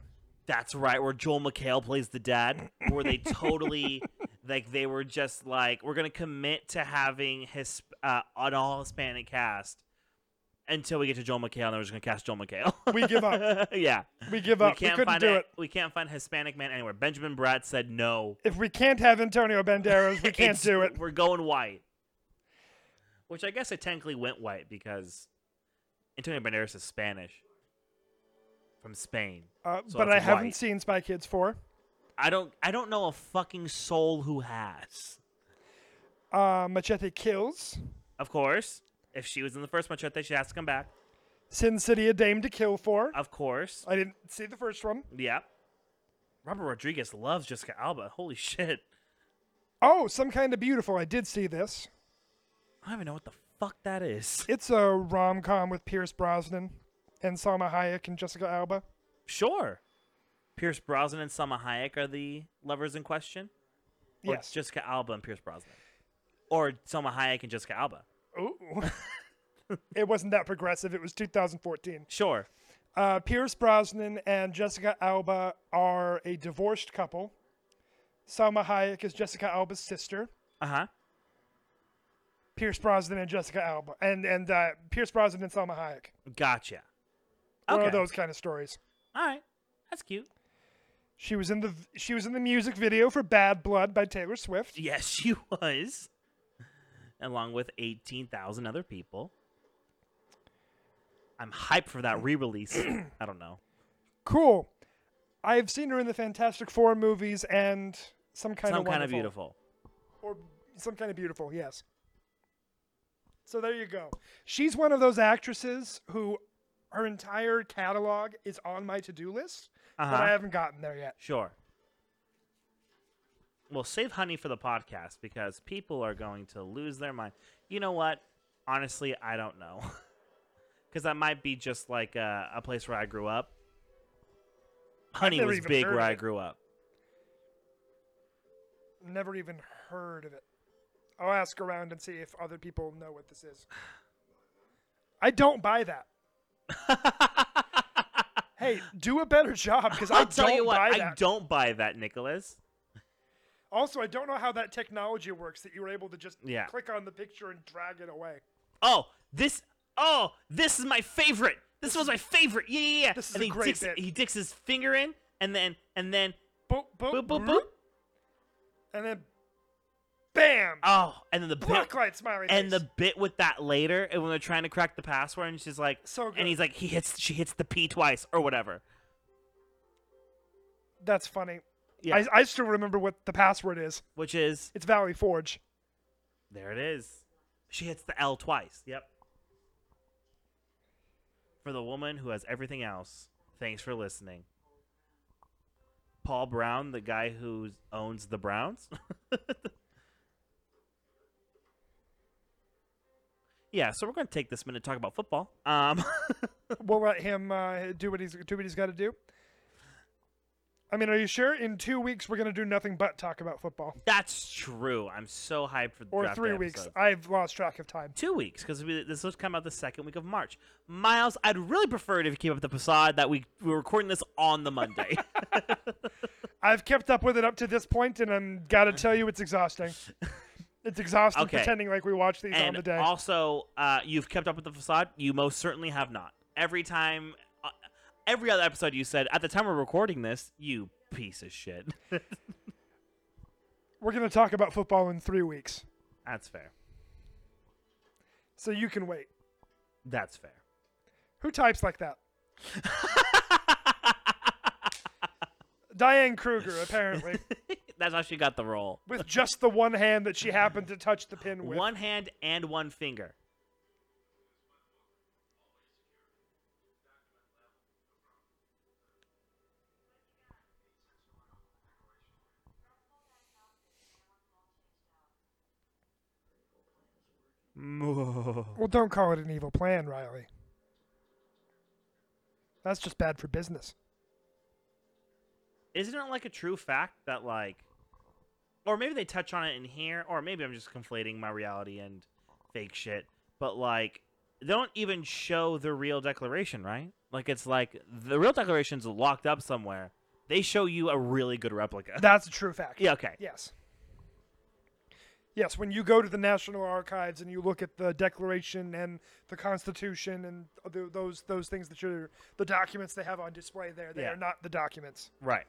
That's right, where Joel McHale plays the dad. Where they totally, like, they were just like, we're gonna commit to having his uh, an all Hispanic cast until we get to Joel McHale, and then we're just gonna cast Joel McHale. We give up. yeah, We give up. We, can't couldn't find do a, it. We can't find Hispanic man anywhere. Benjamin Bratt said no. If we can't have Antonio Banderas, we can't do it. We're going white. Which I guess I technically went white because Antonio Banderas is Spanish from Spain. Uh, So but I it's haven't seen Spy Kids 4. I don't. I don't know a fucking soul who has. Uh, Machete Kills. Of course, if she was in the first Machete, she has to come back. Sin City, A Dame to Kill For. Of course. I didn't see the first one. Yep. Robert Rodriguez loves Jessica Alba. Holy shit. Oh, Some Kind of Beautiful. I did see this. I don't even know what the fuck that is. It's a rom com with Pierce Brosnan and Salma Hayek and Jessica Alba. Sure. Pierce Brosnan and Salma Hayek are the lovers in question? Or Yes. Jessica Alba and Pierce Brosnan? Or Salma Hayek and Jessica Alba? Ooh. it wasn't that progressive. It was 2014. Sure. Uh, Pierce Brosnan and Jessica Alba are a divorced couple. Salma Hayek is Jessica Alba's sister. Uh huh. Pierce Brosnan and Jessica Alba, and and uh, Pierce Brosnan and Salma Hayek. Gotcha. One of those kind of stories. All right. That's cute. She was in the she was in the music video for Bad Blood by Taylor Swift. Yes, she was. Along with 18,000 other people. I'm hyped for that re release. I don't know. Cool. I've seen her in the Fantastic Four movies and some kind Some of kind of beautiful. or some kind of beautiful. Yes. So there you go. She's one of those actresses who her entire catalog is on my to-do list, Uh but I haven't gotten there yet. Sure. Well, save honey for the podcast because people are going to lose their mind. You know what? Honestly, I don't know. Because that might be just like a, a place where I grew up. Honey was big where I grew up. Never even heard of it. I'll ask around and see if other people know what this is. I don't buy that. Hey, do a better job because I I'll don't tell you what, buy I don't buy that, Nicholas. Also, I don't know how that technology works that you were able to just Yeah. click on the picture and drag it away. Oh, this. Oh, this is my favorite. This was my favorite. Yeah, yeah, yeah. This is and a he great dicks, bit. He dicks his finger in, and then and then Boop, boop, boop, boop, boop, boop. and then bam, Oh, and then the bit, blacklight smiley and face. the bit with that later, and when they're trying to crack the password, and she's like, So good. and he's like, he hits, she hits the P twice or whatever. That's funny. Yeah, I, I still remember what the password is. which is It's Valley Forge. there. It is. She hits the L twice. Yep. For the woman who has everything else. Thanks for listening. Paul Brown, the guy who owns the Browns. yeah, so we're going to take this minute to talk about football. Um, We'll let him uh, do what he's do what he's got to do. I mean, are you sure? In two weeks, we're gonna do nothing but talk about football. that's true. I'm so hyped for the Or three weeks. I've lost track of time. Two weeks because this will come out the second week of March. Miles, I'd really prefer it if you keep up the facade that we we're recording this on the Monday. I've kept up with it up to this point, and I'm gotta tell you, it's exhausting. It's exhausting Okay. pretending like we watch these on the day. also, uh, you've kept up with the facade. You most certainly have not. Every time, uh, every other episode, you said at the time we're recording this, you piece of shit. We're gonna talk about football in three weeks, That's fair. so you can wait. That's fair. Who types like that? Diane Kruger, apparently, That's how she got the role. with just the one hand that she happened to touch the pin with. One hand and one finger. Well, don't call it an evil plan, Riley. That's just bad for business. Isn't it like a true fact that like, or maybe they touch on it in here, or maybe I'm just conflating my reality and fake shit. But like, they don't even show the real declaration, right? Like it's like the real declaration's locked up somewhere. They show you a really good replica. That's a true fact. yeah. Okay. Yes. Yes, when you go to the National Archives and you look at the Declaration and the Constitution and th- those those things that you're the documents they have on display there, they Yeah. are not the documents Right.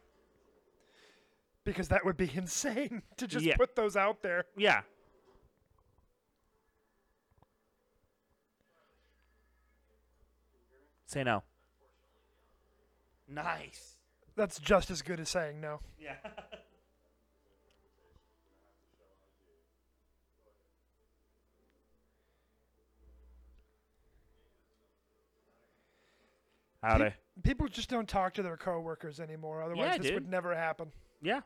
Because that would be insane to just Yeah. put those out there. Yeah. Say no. Nice. That's just as good as saying no. Yeah. Howdy. People just don't talk to their coworkers anymore. Otherwise, Yeah, this dude. would never happen. Yeah.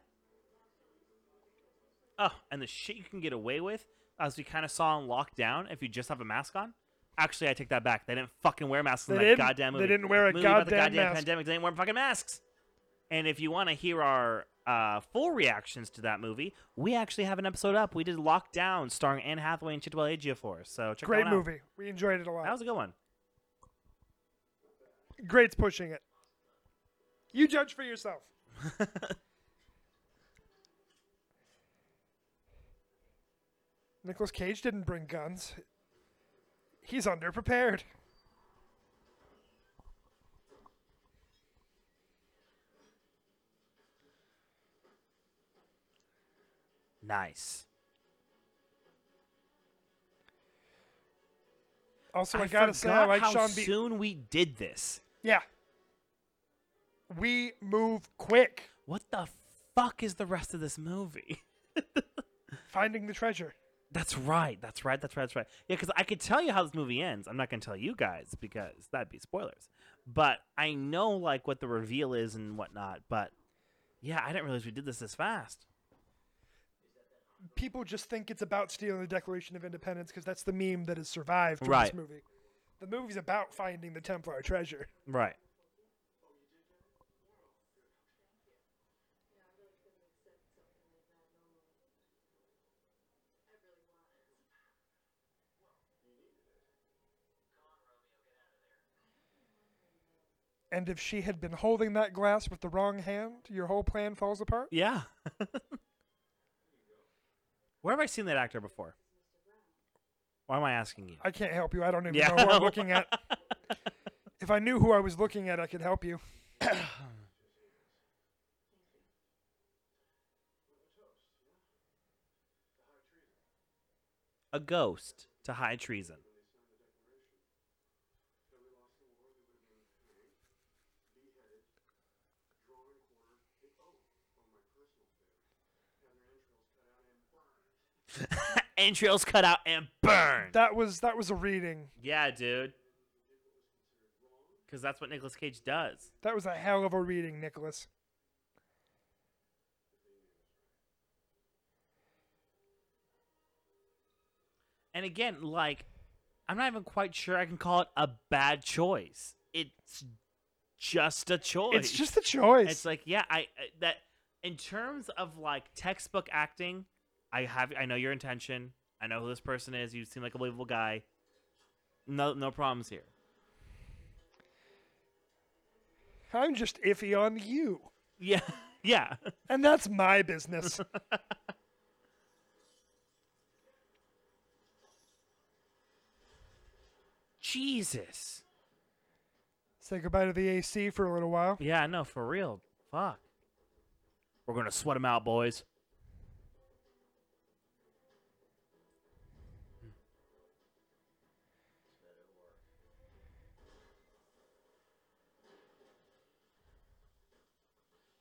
Oh, and the shit you can get away with, as we kind of saw in Lockdown, if you just have a mask on. Actually, I take that back. They didn't fucking wear masks in They that didn't. goddamn They didn't wear a movie about the goddamn goddamn mask. pandemic. They didn't wear fucking masks. And if you want to hear our uh, full reactions to that movie, we actually have an episode up. We did Lockdown, starring Anne Hathaway and Chiwetel Ejiofor. So check Great that one out. movie. We enjoyed it a lot. That was a good one. Great's pushing it. You judge for yourself. Nicolas Cage didn't bring guns. He's underprepared. Nice. Also, I, gotta say, I like how Sean B. soon we did this. Yeah. We move quick. What the fuck is the rest of this movie? Finding the treasure. That's right. That's right. That's right. That's right. Yeah, because I could tell you how this movie ends. I'm not going to tell you guys because that'd be spoilers. But I know like what the reveal is and whatnot. But yeah, I didn't realize we did this this fast. People just think it's about stealing the Declaration of Independence because that's the meme that has survived from Right. this movie. The movie's about finding the Templar treasure. Right. And if she had been holding that glass with the wrong hand, your whole plan falls apart? Yeah. Where have I seen that actor before? Why am I asking you? I can't help you. I don't even Yeah. know who I'm looking at. If I knew who I was looking at, I could help you. A ghost to high treason. Entrails cut out and burned. That was that was a reading. Yeah, dude. Because that's what Nicolas Cage does. That was a hell of a reading, Nicholas. And again, like, I'm not even quite sure I can call it a bad choice. It's just a choice. It's just a choice. It's like, yeah, I I- that in terms of like textbook acting, I have I know your intention. I know who this person is. You seem like a believable guy. No, no problems here. I'm just iffy on you. Yeah, yeah. And that's my business. Jesus. Say goodbye to the AC for a little while. Yeah, no, for real. Fuck. We're gonna sweat them out, boys.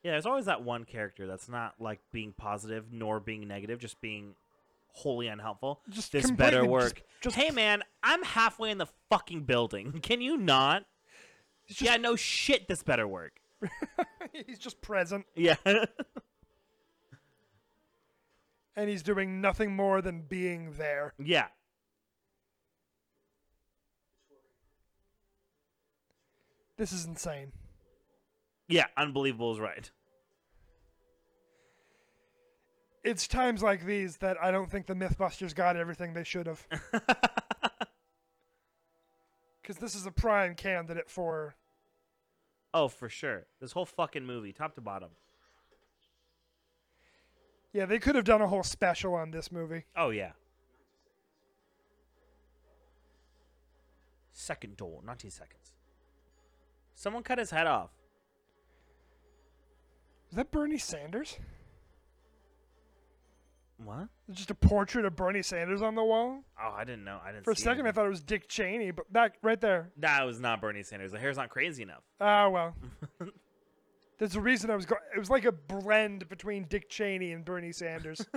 Yeah, there's always that one character that's not like being positive nor being negative, just being wholly unhelpful. Just this better work. just- hey man, I'm halfway in the fucking building. Can you not? Just, yeah, no shit. This better work. he's just present, Yeah. and he's doing nothing more than being there. yeah. This is insane. Yeah, unbelievable is right. It's times like these that I don't think the Mythbusters got everything they should have. Because this is a prime candidate for. oh, for sure. This whole fucking movie, top to bottom. Yeah, they could have done a whole special on this movie. Oh yeah. Second door, 19 seconds. Someone cut his head off. Is that Bernie Sanders? What? Just a portrait of Bernie Sanders on the wall. Oh, I didn't know. I didn't. For a see second, I anything. thought it was Dick Cheney, but that right there. That was not Bernie Sanders. The hair's not crazy enough. Ah, well. There's a reason I was going. It was like a blend between Dick Cheney and Bernie Sanders.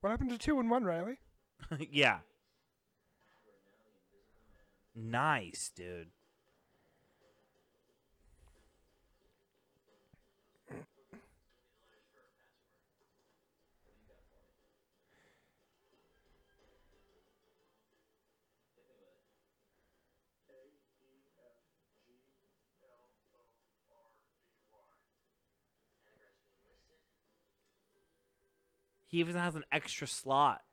what happened to two and one, Riley? yeah. Nice, dude. He even has an extra slot.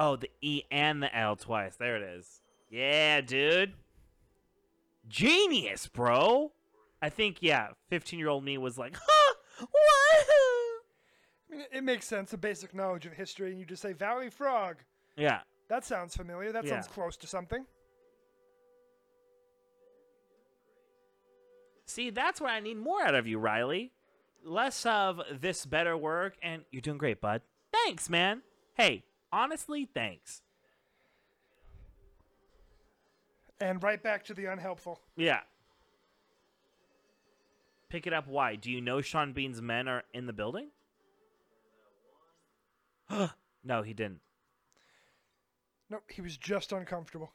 Oh, the E and the L twice. There it is. Yeah, dude. Genius, bro. I think yeah, 15-year-old me was like, "Huh? What?" I mean, it makes sense, a basic knowledge of history, and you just say Valley Frog. Yeah. That sounds familiar. That Yeah. sounds close to something. See, that's what I need more out of you, Riley. Less of this better work, and you're doing great, bud. Thanks, man. Hey, honestly, thanks. And right back to the unhelpful. Yeah. Pick it up. Why? Do you know Sean Bean's men are in the building? no, he didn't. Nope, he was just uncomfortable.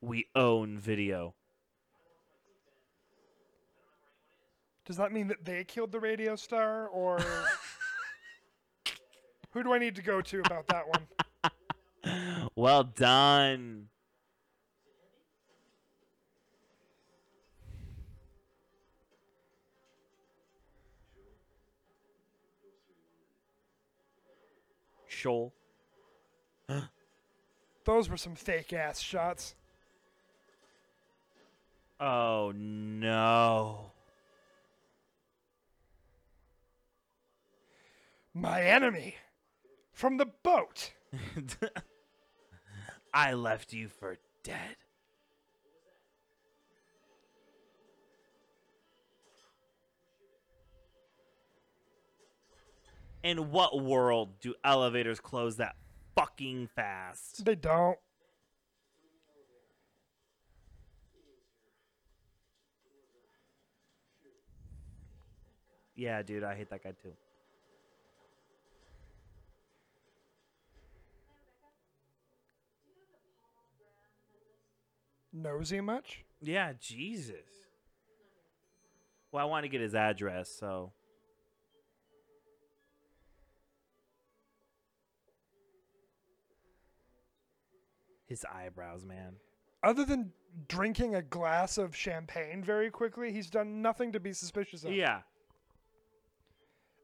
We own video. Does that mean that they killed the radio star, or who do I need to go to about that one? Well done. Shoal. Those were some fake ass shots. Oh no. My enemy from the boat. I left you for dead. In what world do elevators close that fucking fast? They don't. Yeah, dude, I hate that guy too. Nosy much? Yeah, Jesus. Well, I want to get his address, so. His eyebrows, man. Other than drinking a glass of champagne very quickly, he's done nothing to be suspicious of. Yeah.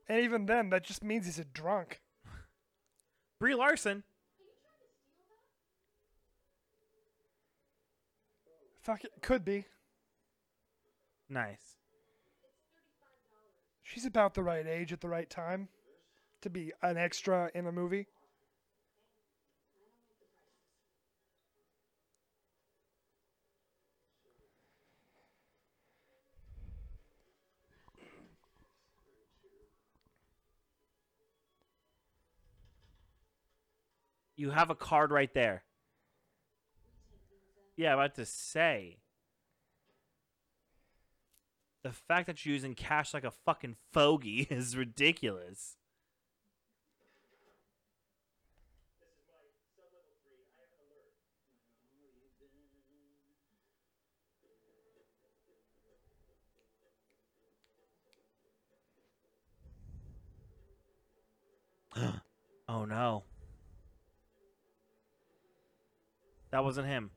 And even then, that just means he's a drunk. Brie Larson. Fuck it, could be. Nice. She's about the right age at the right time to be an extra in a movie. You have a card right there. Yeah, I'm about to say. The fact that you're using cash like a fucking fogey is ridiculous. oh no. That wasn't him.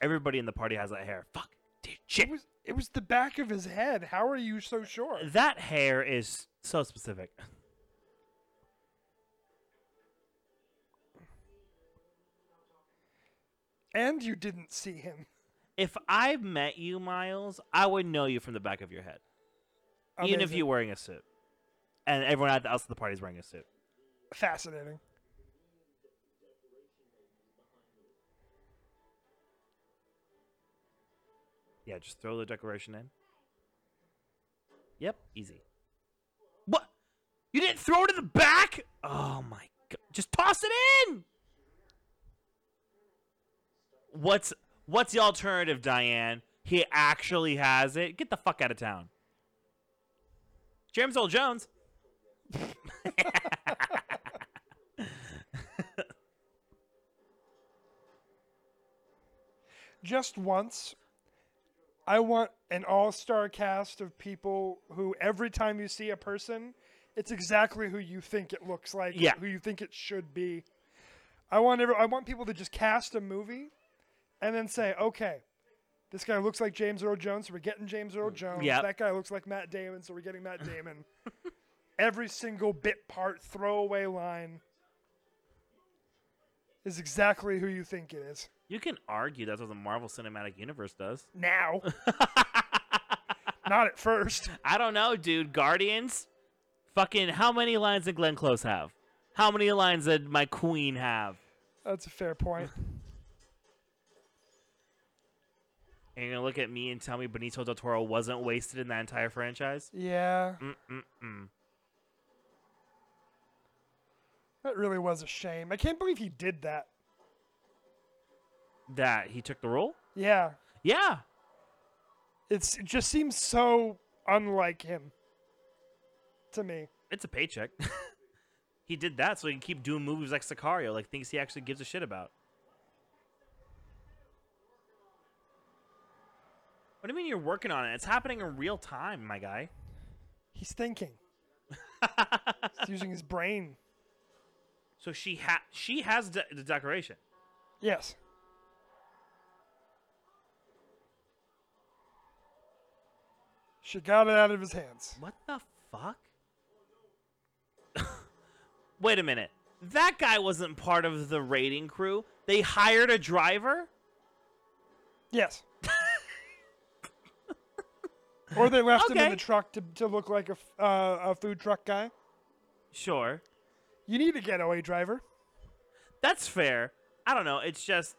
Everybody in the party has that hair. Fuck. Dude, shit. It was it was the back of his head. How are you so sure? That hair is so specific. And you didn't see him. If I met you, Miles, I would know you from the back of your head. Even if you're wearing a suit. And everyone else at the party is wearing a suit. fascinating. Yeah, just throw the decoration in. Yep, easy. What? You didn't throw it in the back? Oh my god. Just toss it in. What's what's the alternative, Diane? He actually has it. Get the fuck out of town. James Earl Jones. Just once, I want an all-star cast of people who every time you see a person, it's exactly who you think it looks like, Yeah. who you think it should be. I want every, I want people to just cast a movie and then say, okay, this guy looks like James Earl Jones, so we're getting James Earl mm, Jones. Yep. That guy looks like Matt Damon, so we're getting Matt Damon. Every single bit part, throwaway line is exactly who you think it is. You can argue that's what the Marvel Cinematic Universe does. Now. Not at first. I don't know, dude. Guardians? Fucking how many lines did Glenn Close have? How many lines did my queen have? That's a fair point. And you're gonna look at me and tell me Benicio del Toro wasn't wasted in that entire franchise? Yeah, Mm-mm-mm. that really was a shame. I can't believe he did that. That he took the role? Yeah, Yeah. it's it just seems so unlike him to me. It's a paycheck. he did that so he can keep doing movies like Sicario, like things he actually gives a shit about. What do you mean you're working on it? It's happening in real time, my guy. He's thinking. He's using his brain. So she ha- she has de- the decoration. Yes. She got it out of his hands. What the fuck? Wait a minute. That guy wasn't part of the raiding crew. They hired a driver? Yes. or they left him in the truck to, to look like a, uh, a food truck guy. Sure. You need a getaway driver. That's fair. I don't know. It's just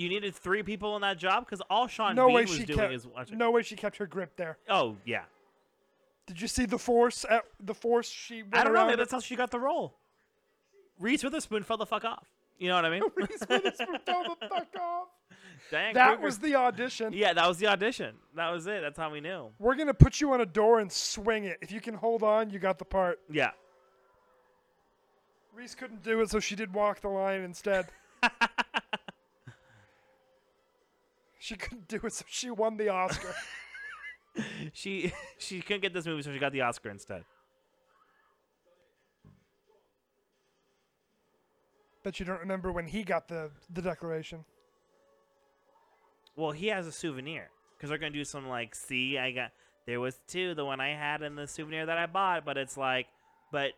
you needed three people in that job because all Sean No Bean way was she doing kept. is watching. No way she kept her grip there. Oh yeah. Did you see the force? At the force she. I don't know. Maybe that's how she got the role. Reese Witherspoon fell the fuck off. You know what I mean? Reese Witherspoon fell the fuck off. Dang, That Kruger- was the audition. Yeah, that was the audition. That was it. That's how we knew. We're gonna put you on a door and swing it. If you can hold on, you got the part. Yeah. Reese couldn't do it, so she did walk the line instead. she couldn't do it, so she won the Oscar. She she couldn't get this movie, so she got the Oscar instead. Bet you don't remember when he got the the declaration. Well, he has a souvenir because they're gonna do some like, see, I got there was two, the one I had and the souvenir that I bought, but it's like, but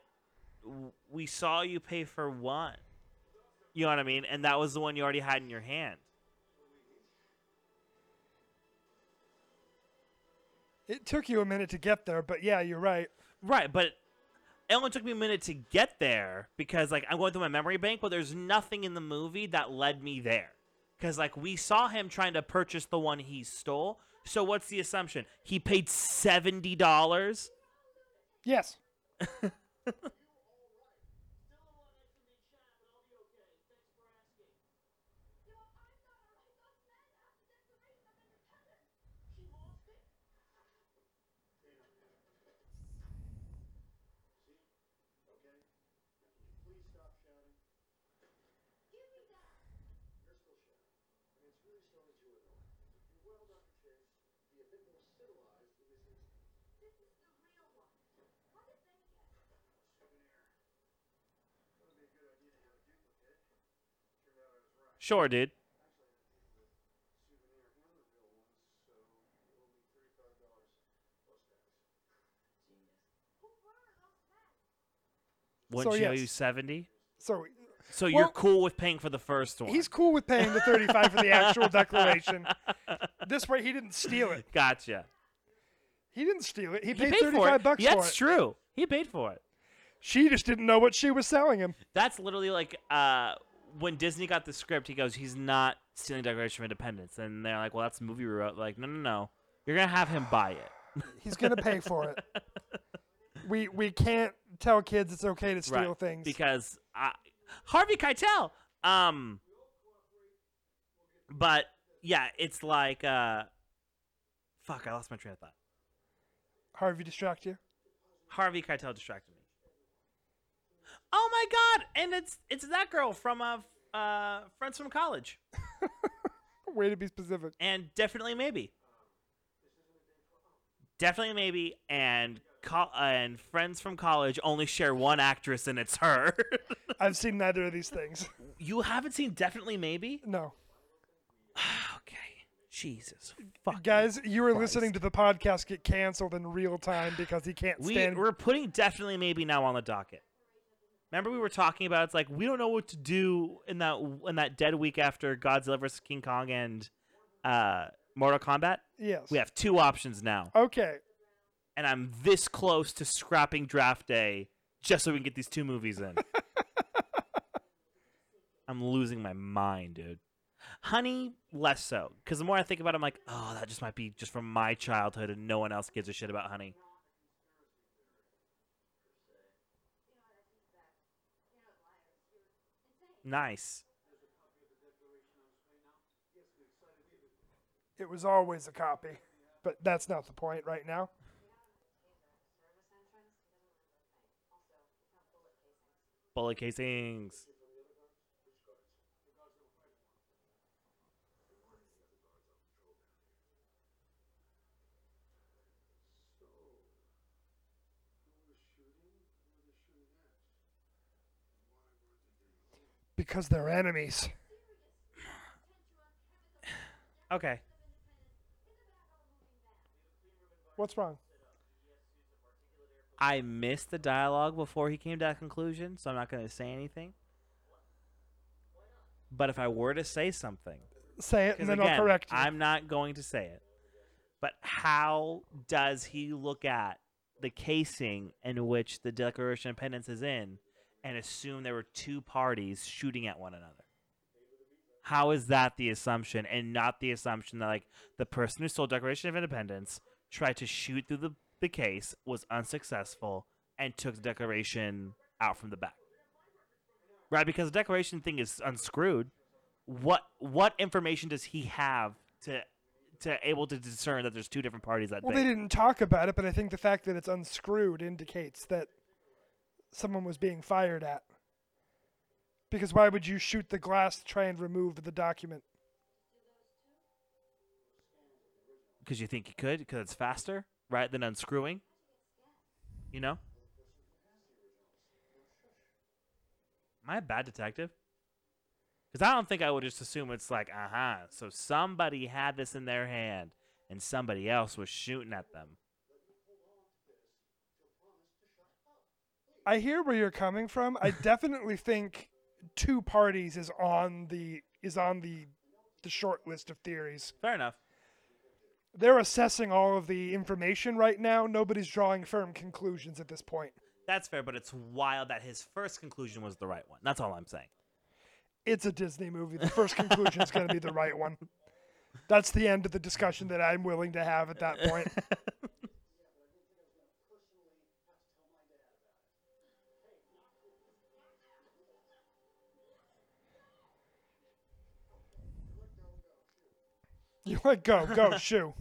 we saw you pay for one. You know what I mean? And that was the one you already had in your hand. It took you a minute to get there, but yeah, you're right. Right, but it only took me a minute to get there because like I'm going through my memory bank, but there's nothing in the movie that led me there. Cause like we saw him trying to purchase the one he stole. So what's the assumption? He paid seventy dollars. Yes. Sure, dude. Wouldn't So, you owe yes. you seventy? So So you're cool with paying for the first one? he's cool with paying the 35 for the actual declaration. This way, he didn't steal it. gotcha. He didn't steal it. He He paid, paid for 35 it. bucks yeah, for it's it. true. He paid for it. She just didn't know what she was selling him. That's literally like uh, when Disney got the script. He goes, "He's not stealing Declaration of Independence," and they're like, "Well, that's movie we wrote." Like, no, no, no. You're gonna have him buy it. He's gonna pay for it. We we can't tell kids it's okay to steal right. things. because I, Harvey Keitel. Um, but yeah, it's like uh, fuck. I lost my train of thought. Harvey distract you. Harvey Keitel distracted me. Oh my god! And it's it's that girl from uh, uh friends from college, Way to be specific. and definitely maybe. Definitely maybe, and co- and friends from college only share one actress, and it's her. I've seen neither of these things. you haven't seen definitely maybe? No. okay. Jesus. Fuck. Guys, you were Christ. listening to the podcast get canceled in real time because he can't we, stand. we're putting definitely maybe now on the docket. Remember we were talking about it's like we don't know what to do in that in that dead week after Godzilla vs King Kong and uh, Mortal Kombat. yes. We have two options now, Okay. and I'm this close to scrapping draft day just so we can get these two movies in. I'm losing my mind, dude. Honey, less so, because the more I think about it, I'm like, oh, that just might be just from my childhood, and no one else gives a shit about Honey. Nice. It was always a copy, but that's not the point right now. Bullet casings. Because they're enemies. Okay. What's wrong? I missed the dialogue before he came to that conclusion, so I'm not going to say anything. But if I were to say something, Say it and then again, I'll correct you. I'm not going to say it. But how does he look at the casing in which the Declaration of Independence is in and assume there were two parties shooting at one another? How is that the assumption and not the assumption that like the person who stole Declaration of Independence tried to shoot through the, the case, was unsuccessful, and took the Declaration out from the back? Right, because the Declaration thing is unscrewed. What what information does he have to to able to discern that there's two different parties that well, day? they didn't talk about it, but I think the fact that it's unscrewed indicates that someone was being fired at. Because why would you shoot the glass to try and remove the document? because you think you could because it's faster right than unscrewing you know am i a bad detective because i don't think i would just assume it's like uh-huh so somebody had this in their hand and somebody else was shooting at them I hear where you're coming from. I definitely think two parties is on the is on the the short list of theories. fair enough They're assessing all of the information right now. Nobody's drawing firm conclusions at this point. that's fair but it's wild that his first conclusion was the right one that's all i'm saying It's a Disney movie. The first conclusion is going to be the right one. That's the end of the discussion that I'm willing to have at that point. You let go, go, shoo.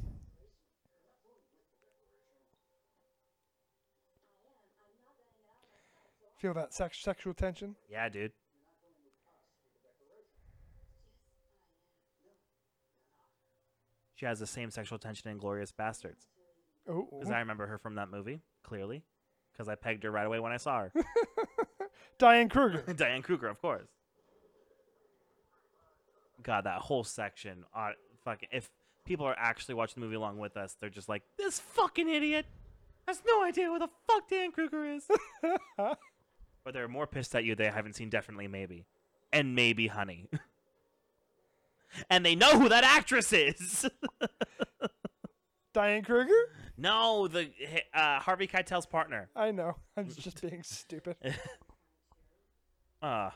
Feel that sex- sexual tension? yeah dude she has the same sexual tension Inglourious Basterds Oh, Because I remember her from that movie, clearly. Because I pegged her right away when I saw her. Diane Kruger. Diane Kruger, of course. God, that whole section. Uh, fucking, if people are actually watching the movie along with us, they're just like, this fucking idiot has no idea who the fuck Dan Kruger is. but they're more pissed at you they haven't seen Definitely Maybe. And Maybe Honey. and they know who that actress is. Diane Kruger? no, the uh, Harvey Keitel's partner. I know. I'm just being stupid. Uh,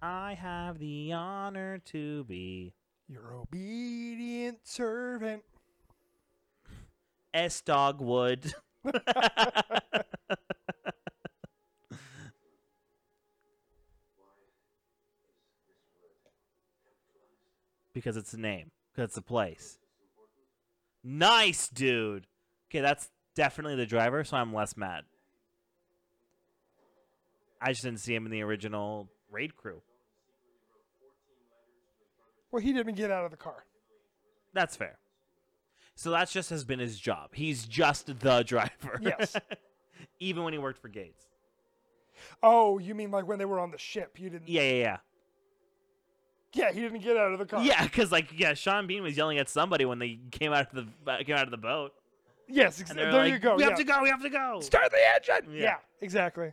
I have the honor to be Your obedient servant. S. Dogwood. because it's a name. Because it's a place. Nice, dude. Okay, that's definitely the driver, so I'm less mad. I just didn't see him in the original raid crew. Well, he didn't get out of the car. That's fair. So that's just has been his job. He's just the driver. Yes. even when he worked for Gates. Oh, you mean like when they were on the ship? You didn't. Yeah, yeah, yeah. Yeah, he didn't get out of the car. Yeah, because like yeah, Sean Bean was yelling at somebody when they came out of the uh, came out of the boat. Yes, ex- And there like, you go. We yeah. have to go. We have to go. Start the engine. Yeah. Yeah. exactly.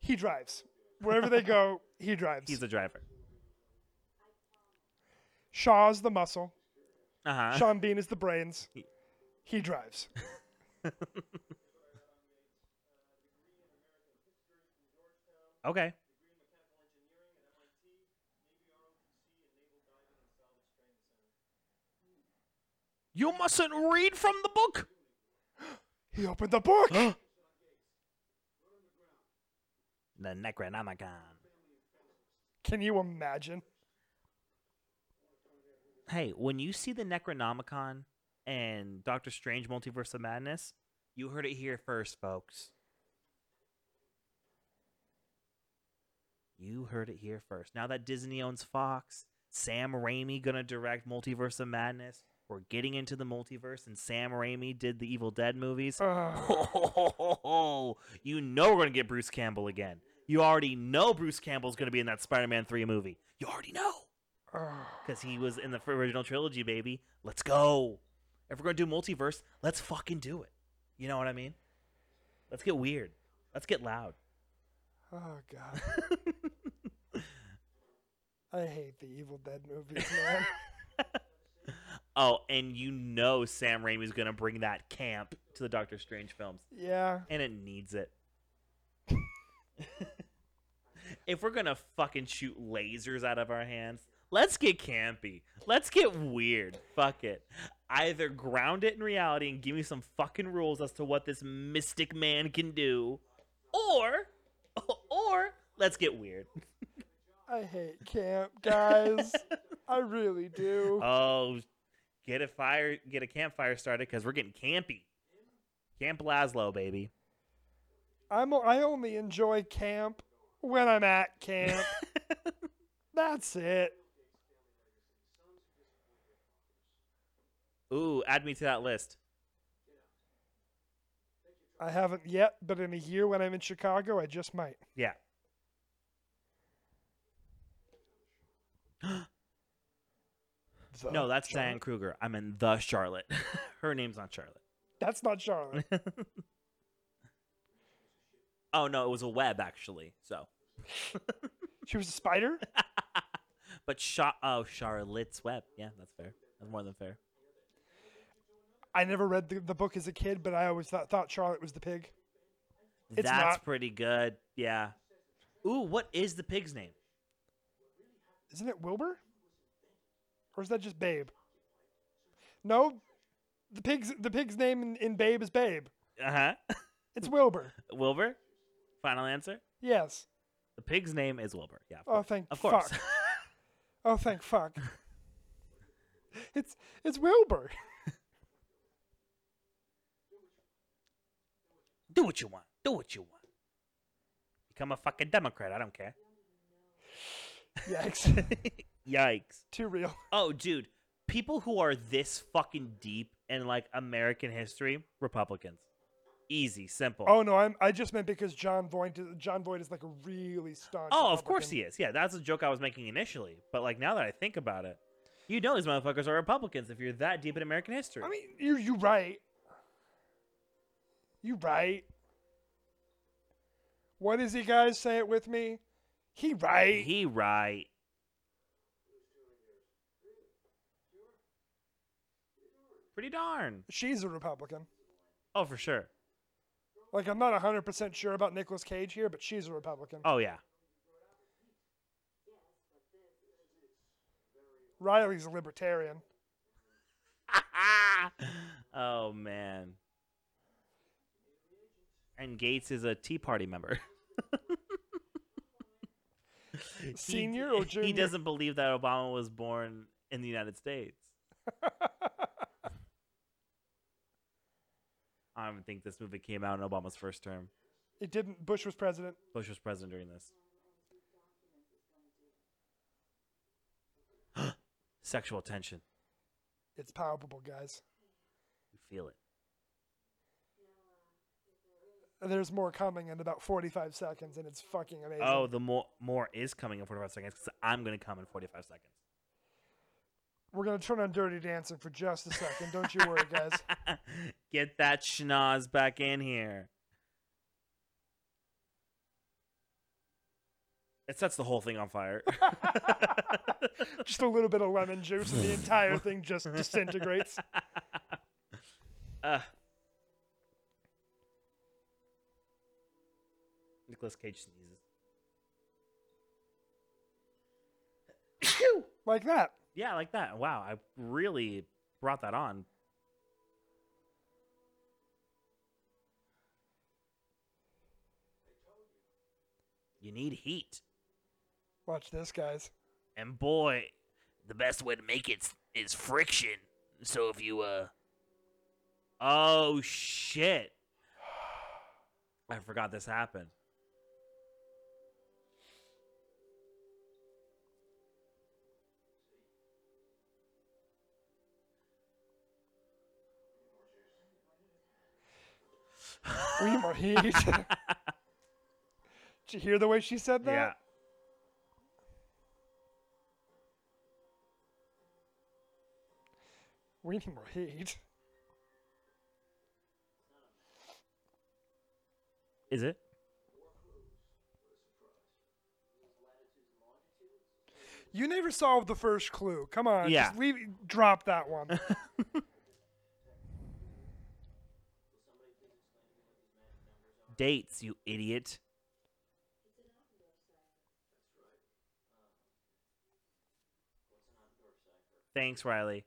He drives. Wherever they go, he drives. He's the driver. Shaw's the muscle. Uh huh. Sean Bean is the brains. He- He drives. Okay. You mustn't read from the book. He opened the book. the Necronomicon. Can you imagine? Hey, when you see the Necronomicon and Doctor Strange Multiverse of Madness, you heard it here first, folks. You heard it here first. Now that Disney owns Fox, Sam Raimi gonna direct Multiverse of Madness. We're getting into the multiverse, and Sam Raimi did the Evil Dead movies. Uh, you know we're gonna get Bruce Campbell again. You already know Bruce Campbell's gonna be in that Spider-Man three movie. You already know because he was in the original trilogy, baby. Let's go. If we're gonna do multiverse, let's fucking do it. You know what I mean? Let's get weird. Let's get loud. oh God. I hate the Evil Dead movies, man. oh, and you know Sam Raimi's gonna bring that camp to the Doctor Strange films, yeah. and it needs it. if we're gonna fucking shoot lasers out of our hands, let's get campy. Let's get weird. Fuck it. Either ground it in reality and give me some fucking rules as to what this mystic man can do, or, or let's get weird. I hate camp, guys. I really do. Oh, get a fire, get a campfire started because we're getting campy. Camp Lazlo, baby. I'm I only enjoy camp when I'm at camp. That's it. Ooh, add me to that list. I haven't yet, but in a year when I'm in Chicago, I just might. Yeah. No, that's Charlotte- Diane Kruger. I'm in the Charlotte. Her name's not Charlotte. That's not Charlotte. oh no, it was a web actually. So, she was a spider. but Sha- oh Charlotte's Web. Yeah, that's fair. That's more than fair. I never read the, the book as a kid, but I always thought, thought Charlotte was the pig. It's that's not. pretty good. Yeah. Ooh, what is the pig's name? Isn't it Wilbur? Or is that just Babe? No, the pig's the pig's name in, in Babe is Babe. Uh huh. It's Wilbur. Wilbur. Final answer. Yes. The pig's name is Wilbur. Yeah. Of Oh, course. thank Of course. fuck. Oh, thank fuck. it's it's Wilbur. Do what you want. Do what you want. Become a fucking Democrat. I don't care. Yikes. Yikes. Too real. Oh, dude. People who are this fucking deep in like American history, Republicans. Easy, simple. Oh no, I'm I just meant because Jon Voight Jon Voight is like a really staunch. Oh, of course he is. Yeah, that's a joke I was making initially. But like now that I think about it, you know these motherfuckers are Republicans if you're that deep in American history. I mean, you you right. You right. What is he, guys? Say it with me. He right. he right. Pretty darn. She's a Republican. Oh, for sure. Like I'm not hundred percent sure about Nicolas Cage here, but she's a Republican. Oh yeah. Riley's a libertarian. oh man. Gates is a Tea Party member. He- Senior or He doesn't believe that Obama was born in the United States. I don't think this movie came out in Obama's first term. It didn't. Bush was president. Bush was president during this. Sexual tension. It's palpable, guys. You feel it. There's more coming in about 45 seconds, and it's fucking amazing. Oh, the more more is coming in 45 seconds because I'm gonna come in 45 seconds. We're gonna turn on Dirty Dancing for just a second. Don't you worry, guys. Get that schnoz back in here. It sets the whole thing on fire. just a little bit of lemon juice, and the entire thing just disintegrates. uh. Nicolas Cage sneezes. Like that. Yeah, like that. Wow, I really brought that on. You need heat. Watch this, guys. And boy, the best way to make it is friction. So if you uh Oh shit. I forgot this happened. We need more heat. Did you hear the way she said that? yeah. We need more heat. Is it? You never solved the first clue. Come on, Yeah. just leave. Drop that one. Dates, you idiot. Thanks, Riley.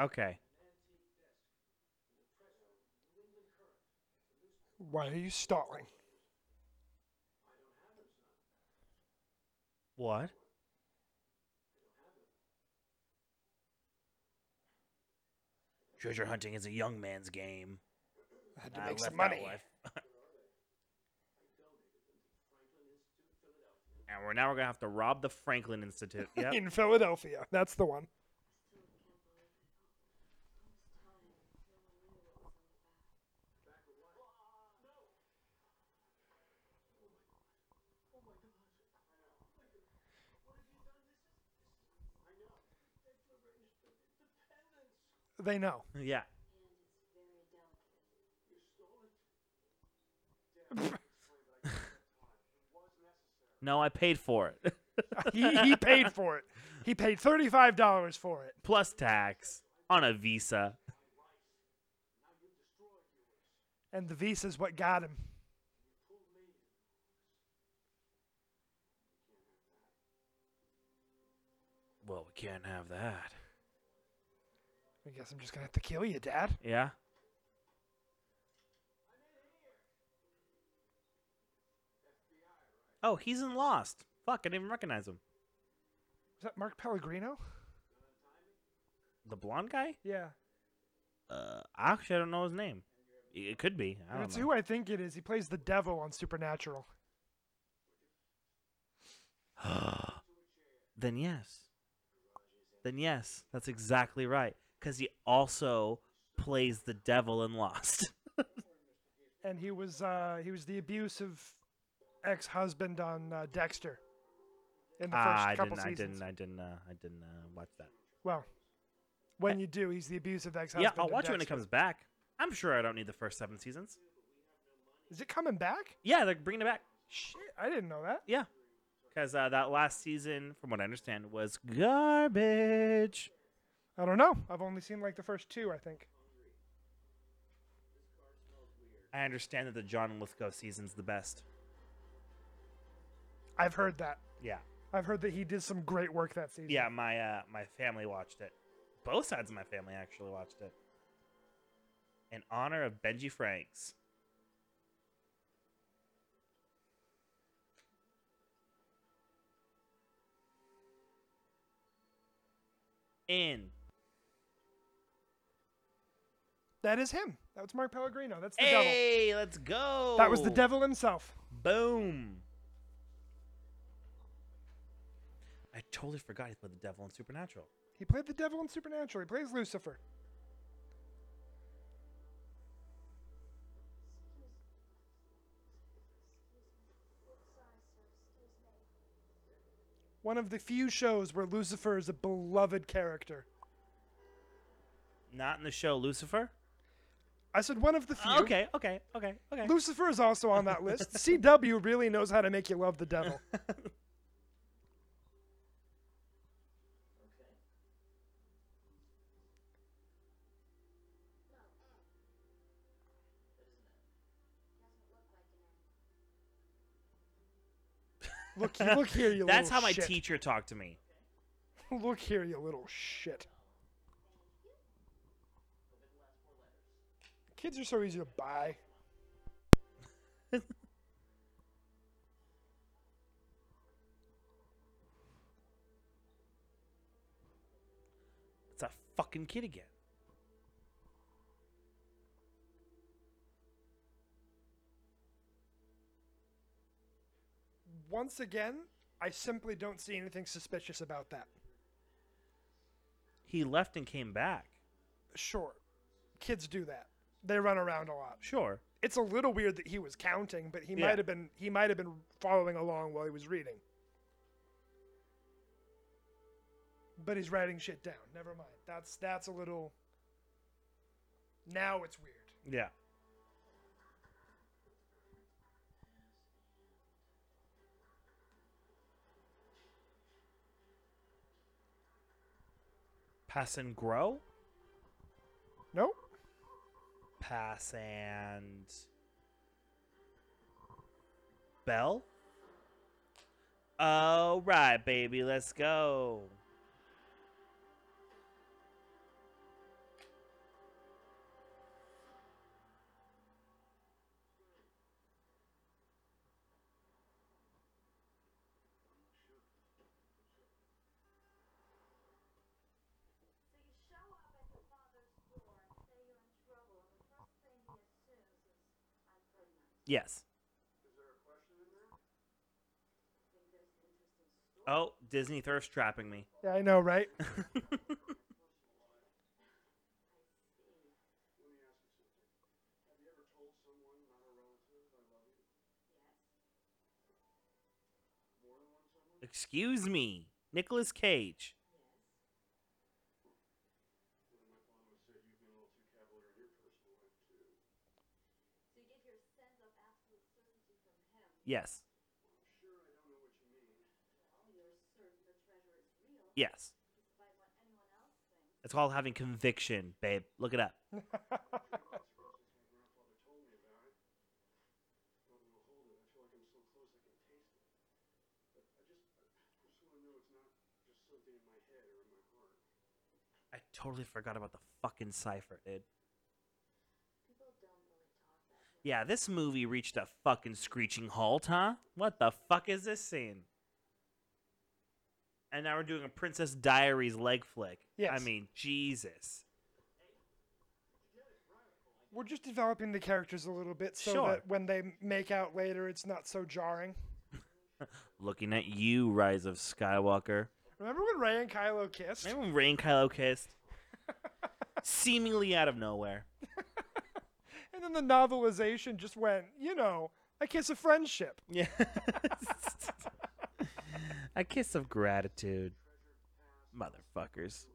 Okay. Why are you stalling? What? Treasure hunting is a young man's game. I had to I make some money. and we're now we're gonna have to rob the Franklin Institute. Yep. In Philadelphia. That's the one. They know. yeah. no, I paid for it. he, he paid for it. He paid $35 for it. Plus tax on a visa. And the visa's what got him. Well, we can't have that. I guess I'm just to have to kill you, Dad. Yeah. Oh, he's in Lost. Fuck, I didn't even recognize him. Is that Mark Pellegrino? The blonde guy? Yeah. Uh, actually, I don't know his name. It could be. I don't That's who I think it is. He plays the devil on Supernatural. then yes. Then yes, that's exactly right. Because he also plays the devil in Lost. And he was uh, he was the abusive ex-husband on uh, Dexter in the first Ah, I couple didn't. I seasons. didn't. I didn't. Uh, I didn't uh, watch that. Well, when you do, he's the abusive ex-husband. Yeah, I'll watch it when it comes back. I'm sure I don't need the first seven seasons. Is it coming back? Yeah, they're bringing it back. Shit, I didn't know that. Yeah, because uh, that last season, from what I understand, was garbage. I don't know. I've only seen like the first two, I think. I understand that the John Lithgow season's the best. I've heard that. Yeah, I've heard that he did some great work that season. yeah. My uh, my family watched it. Both sides of my family actually watched it. In honor of Benji Franks. in. That is him. That was Mark Pellegrino. That's the devil. Hey, let's go. That was the devil himself. Boom. I totally forgot he played the devil in Supernatural. He played the devil in Supernatural. He plays Lucifer. One of the few shows where Lucifer is a beloved character. Not in the show Lucifer. I said one of the few. Okay, okay, okay, okay. Lucifer is also on that list. CW really knows how to make you love the devil. Look, look here, you That's how my shit. teacher talked to me. Look here, you little shit. Kids are so easy to buy. It's a fucking kid again. Once again, I simply don't see anything suspicious about that. He left and came back. Sure, kids do that. They run around a lot. Sure. It's a little weird that he was counting, but he Yeah. might have been he might have been following along while he was reading. But he's writing shit down. Never mind. That's that's a little now it's weird. Yeah. Pass and grow? Nope. Pass and Bell? All right, baby, let's go. Yes. Think there's an interesting story. Oh, Disney thirst trapping me. Yeah, I know, right? Excuse me. Nicolas Cage. So you get your sense of absolute certainty from him. Yes. Well, you're certain the treasure is real, Yes. despite what anyone else thinks. It's called having conviction, babe. Look it up. I totally forgot about the fucking cipher, dude. People don't really talk that way. Yeah, this movie reached a fucking screeching halt, huh? What the fuck is this scene? And now we're doing a Princess Diaries leg flick. I mean, Jesus. We're just developing the characters a little bit so Sure. that when they make out later, it's not so jarring. Looking at you, Rise of Skywalker. Remember when Rey and Kylo kissed? Remember when Rey and Kylo kissed? Seemingly out of nowhere. And then the novelization just went, you know, a kiss of friendship. Yeah. a kiss of gratitude. Motherfuckers.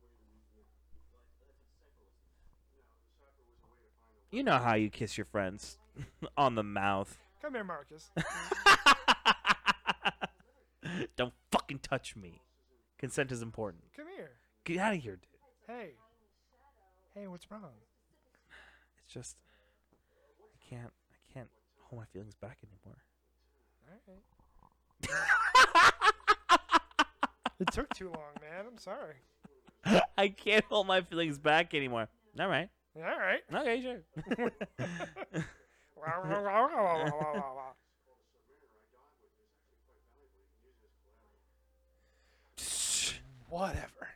You know how you kiss your friends on the mouth. Come here, Marcus. Don't fucking touch me. Consent is important. Come here. Get out of here, dude. Hey. Hey, what's wrong? It's just can't I can't hold my feelings back anymore. Alright. it took too long, man. I'm sorry. I can't hold my feelings back anymore. All right. All right. Okay, sure. Whatever.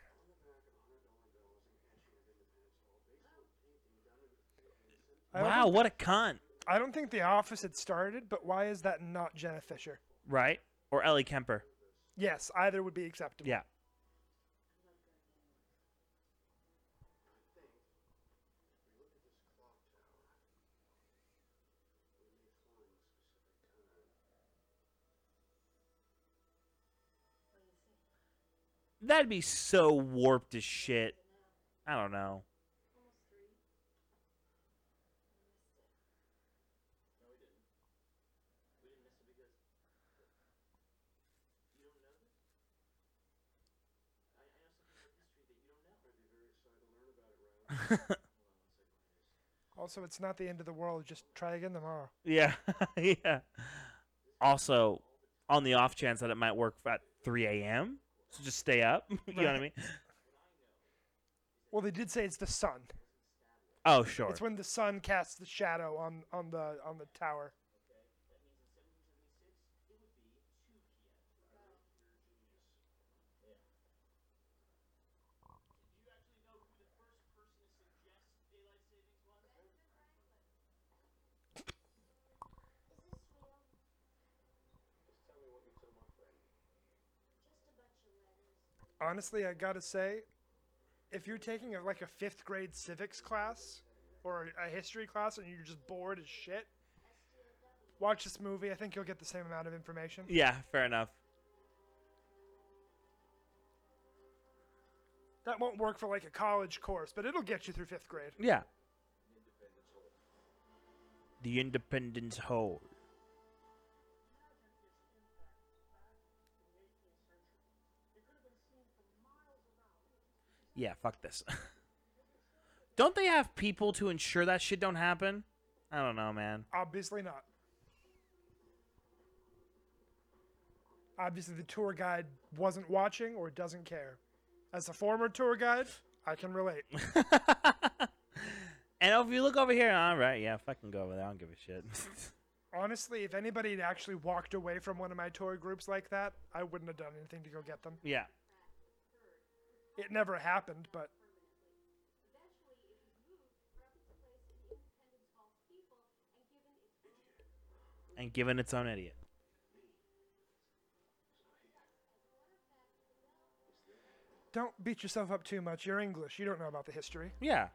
Wow, what a cunt. I don't think The Office had started, but why is that not Jenna Fischer? Right? Or Ellie Kemper. Yes, either would be acceptable. Yeah. That'd be so warped as shit. I don't know. Also, it's not the end of the world. Just try again tomorrow. Yeah, yeah. Also, on the off chance that it might work at 3 a.m., so just stay up. you know what I mean? Well, they did say it's the sun. Oh, sure. It's when the sun casts the shadow on on the on the tower. Honestly, I gotta say, if you're taking a, like a fifth grade civics class or a, history class and you're just bored as shit, watch this movie. I think you'll get the same amount of information. Yeah, fair enough. That won't work for like a college course, but it'll get you through fifth grade. Yeah. The Independence Hall. Yeah, fuck this. don't they have people to ensure that shit don't happen? I don't know, man. Obviously not. Obviously, the tour guide wasn't watching or doesn't care. As a former tour guide, I can relate. and if you look over here, all right, yeah, fucking go over there. I don't give a shit. Honestly, if anybody had actually walked away from one of my tour groups like that, I wouldn't have done anything to go get them. yeah. It never happened, but And given its own idiot. don't beat yourself up too much. You're English. You don't know about the history. Yeah.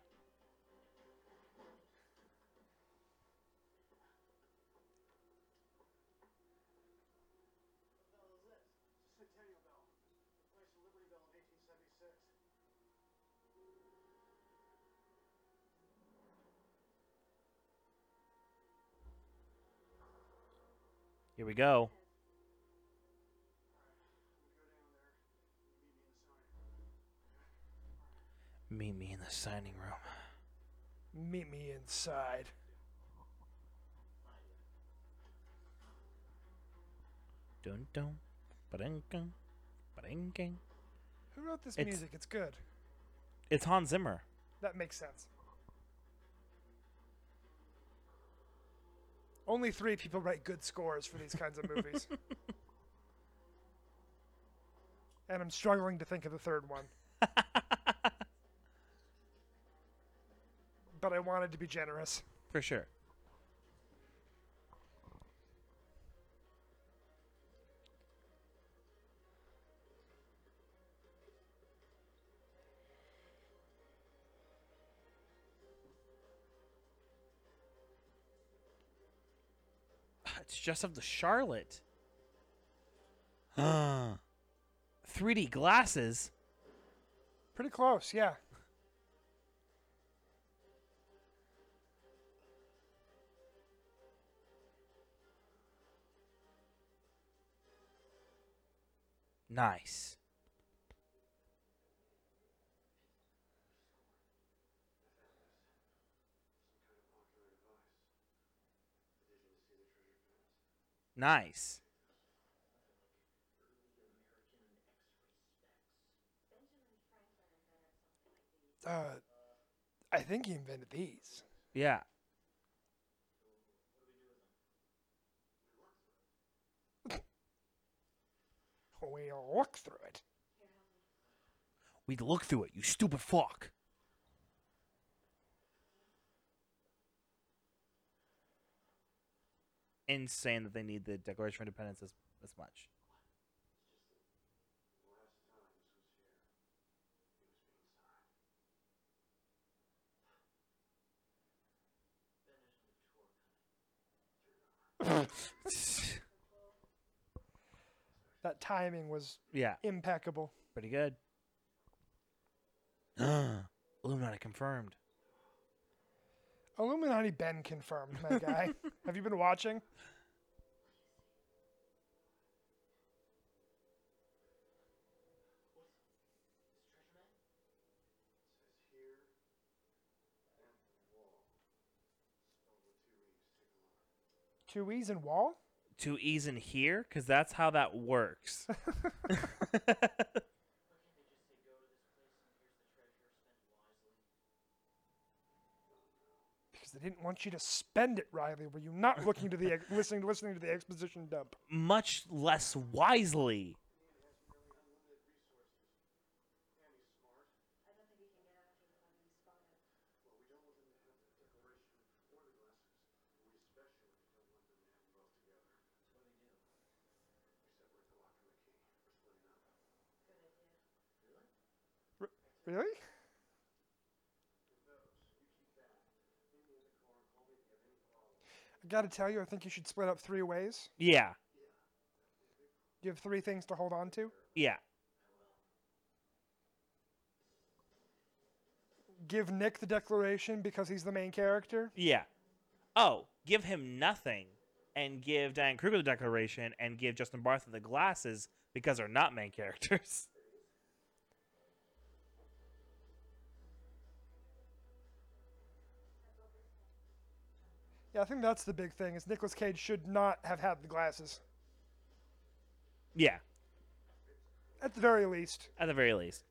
We go. Meet me in the signing room. Meet me inside. Dun dun, ba-dun, dun, ba-ding, ding. Who wrote this It's- music? It's good. It's Hans Zimmer. That makes sense. Only three people write good scores for these kinds of movies. and I'm struggling to think of the third one. but I wanted to be generous. For sure. Just of the Charlotte. 3D glasses. Pretty close, yeah. Nice. Nice. Uh, I think he invented these. Yeah. We'll look through it. We'd look through it, you stupid fuck. Insane that they need the Declaration of Independence as, as much. That timing was yeah, impeccable. pretty good. Illuminati confirmed. Illuminati Ben confirmed, my guy. Have you been watching? Two E's and Wall? Two E's in here, because that's how that works. They didn't want you to spend it, Riley. Were you not looking to the ex- listening listening to the exposition dump? Much less wisely. Really? I gotta tell you, I think you should split up three ways. Yeah, You have three things to hold on to. yeah. Give Nick the declaration because he's the main character. Yeah. Oh, give him nothing and give Diane Kruger the declaration and give Justin Bartha the glasses because they're not main characters. Yeah, I think that's the big thing. Is Nicolas Cage should not have had the glasses Yeah, at the very least. at the very least.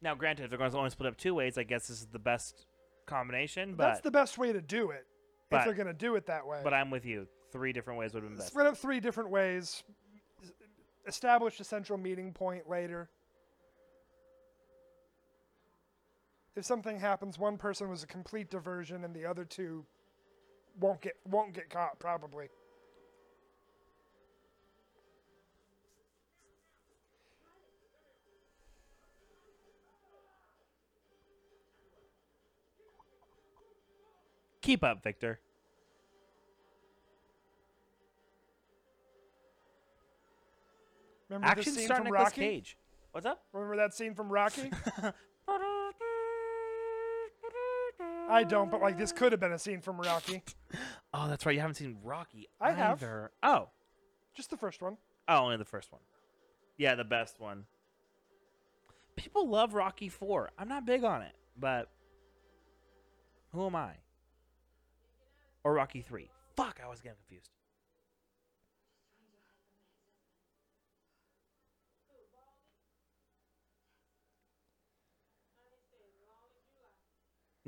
Now, granted, if they're going to only split up two ways, I guess this is the best combination. But that's the best way to do it. but- if they're gonna do it that way. but I'm with you. Three different ways would have been best. split up three different ways. Establish a central meeting point later. If something happens, one person was a complete diversion, and the other two won't get won't get caught probably. Keep up, Victor. Remember the Action scene star from Nicolas Rocky? Cage. What's up? Remember that scene from Rocky? I don't, but like this could have been a scene from Rocky. Oh, that's right. You haven't seen Rocky I have. either. Oh. Just the first one. Oh, only the first one. Yeah, the best one. People love Rocky 4. I'm not big on it, but who am I? Or Rocky 3. Fuck, I was getting confused.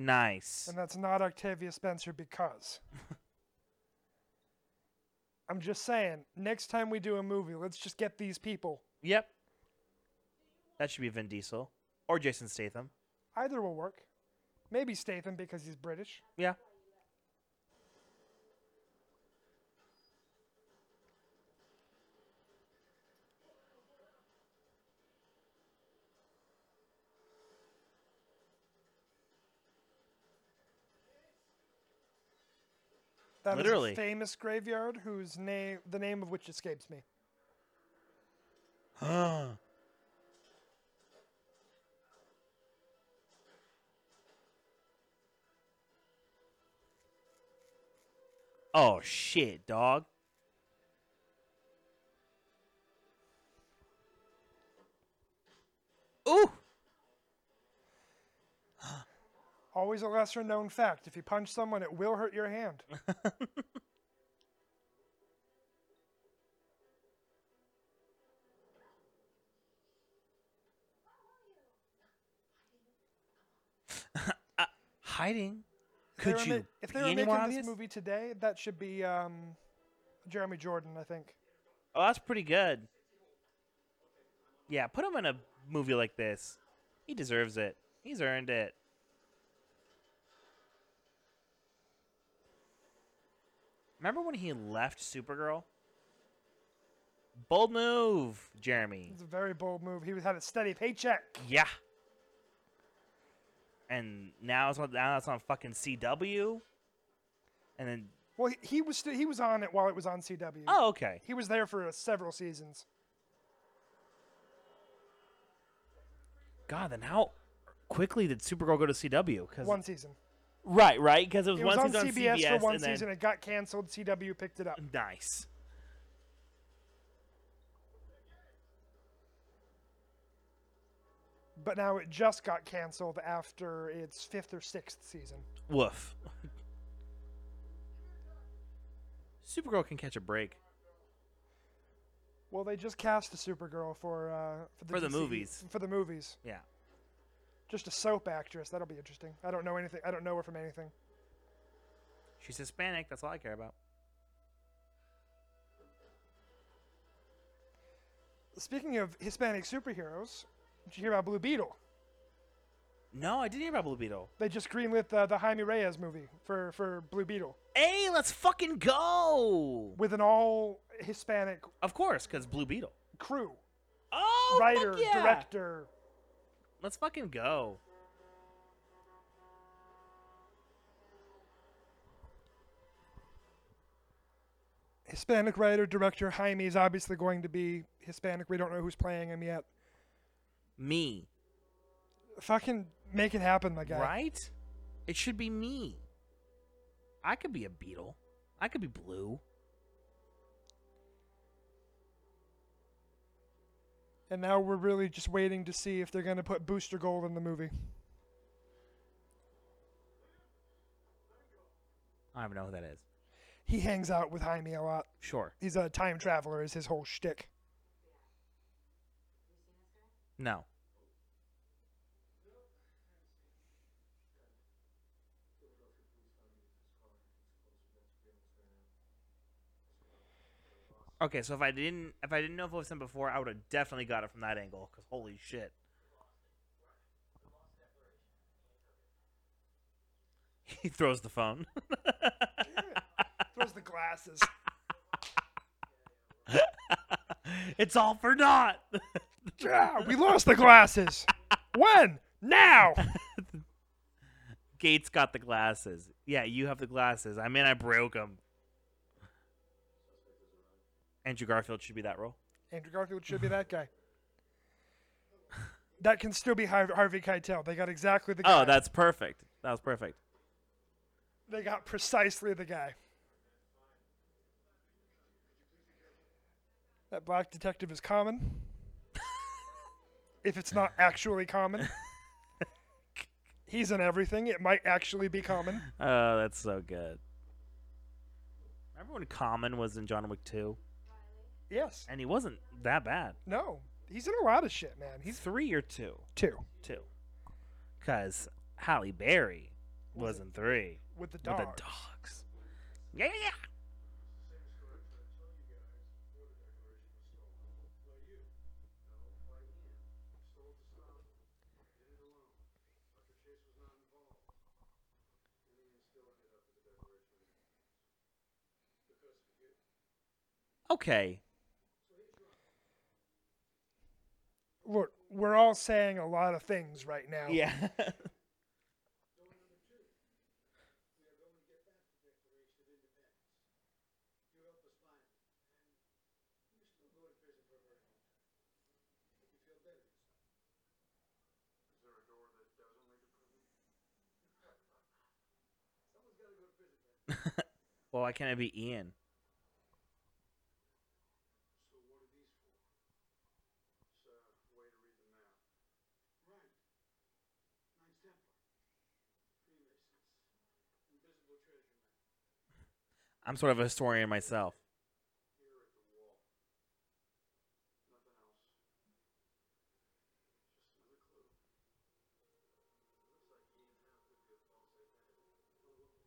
Nice. And that's not Octavia Spencer because. I'm just saying, next time we do a movie, let's just get these people. Yep. That should be Vin Diesel or Jason Statham. Either will work. Maybe Statham because he's British. Yeah. That is Literally. a famous graveyard whose name, the name of which escapes me. Huh. oh shit, dog. Ooh. Always a lesser known fact. If you punch someone, it will hurt your hand. Hiding. If they Could were you ma- if they were making more this movie today, that should be um, Jeremy Jordan, I think. Oh, that's pretty good. Yeah, put him in a movie like this. He deserves it. He's earned it. Remember when he left Supergirl? Bold move, Jeremy. It's a very bold move. He had a steady paycheck. Yeah. And now it's on now it's on fucking CW. And then Well, he, he was st- he was on it while it was on CW. oh okay. He was there for uh, several seasons. God, then how quickly did Supergirl go to CW? Cause One season. Right, right, because it was It was on season on CBS, CBS for one then, season. It got canceled. CW picked it up. Nice. But now it just got canceled after its fifth or sixth season. Woof. Supergirl can catch a break. Well, they just cast a Supergirl for uh, for the, For the DC movies. For the movies, Yeah. Just a soap actress. That'll be interesting. I don't know anything. I don't know her from anything. She's Hispanic. That's all I care about. Speaking of Hispanic superheroes, did you hear about Blue Beetle? No, I didn't hear about Blue Beetle. They just greenlit uh, the Jaime Reyes movie for for Blue Beetle Hey, let's fucking go! with an all Hispanic Of course, because Blue Beetle. crew, Oh, fuck writer, yeah! director. Let's fucking go. Hispanic writer, director Jaime is obviously going to be Hispanic. We don't know who's playing him yet. Me. Fucking make it happen, my guy. Right? It should be me. I could be a beetle. I could be blue. And now we're really just waiting to see if they're going to put Booster Gold in the movie. I don't even know who that is. He hangs out with Jaime a lot. Sure. He's a time traveler, is his whole shtick. No. Okay, so if I didn't if I didn't know if it was him before, I would have definitely got it from that angle. Cause holy shit. He throws the phone. Throws the glasses. it's all for naught. yeah, we lost the glasses. When? Now. Gates got the glasses. Yeah, you have the glasses. I mean, I broke them. Andrew Garfield should be that role. Andrew Garfield should be that guy. That can still be Har- Harvey Keitel. They got exactly the oh, guy. Oh, that's perfect. That was perfect. They got precisely the guy. That black detective is common. if it's not actually common. He's in everything. It might actually be common. Oh, that's so good. Remember when Common was in John Wick 2? Yes. And he wasn't that bad. No. He's in a lot of shit, man. He's three or two? two Two. Because Halle Berry was in three. with the With the dogs. Yeah, yeah, yeah. Okay. Look, we're all saying a lot of things right now. Yeah. well, why can't it be Ian? I'm sort of a historian myself.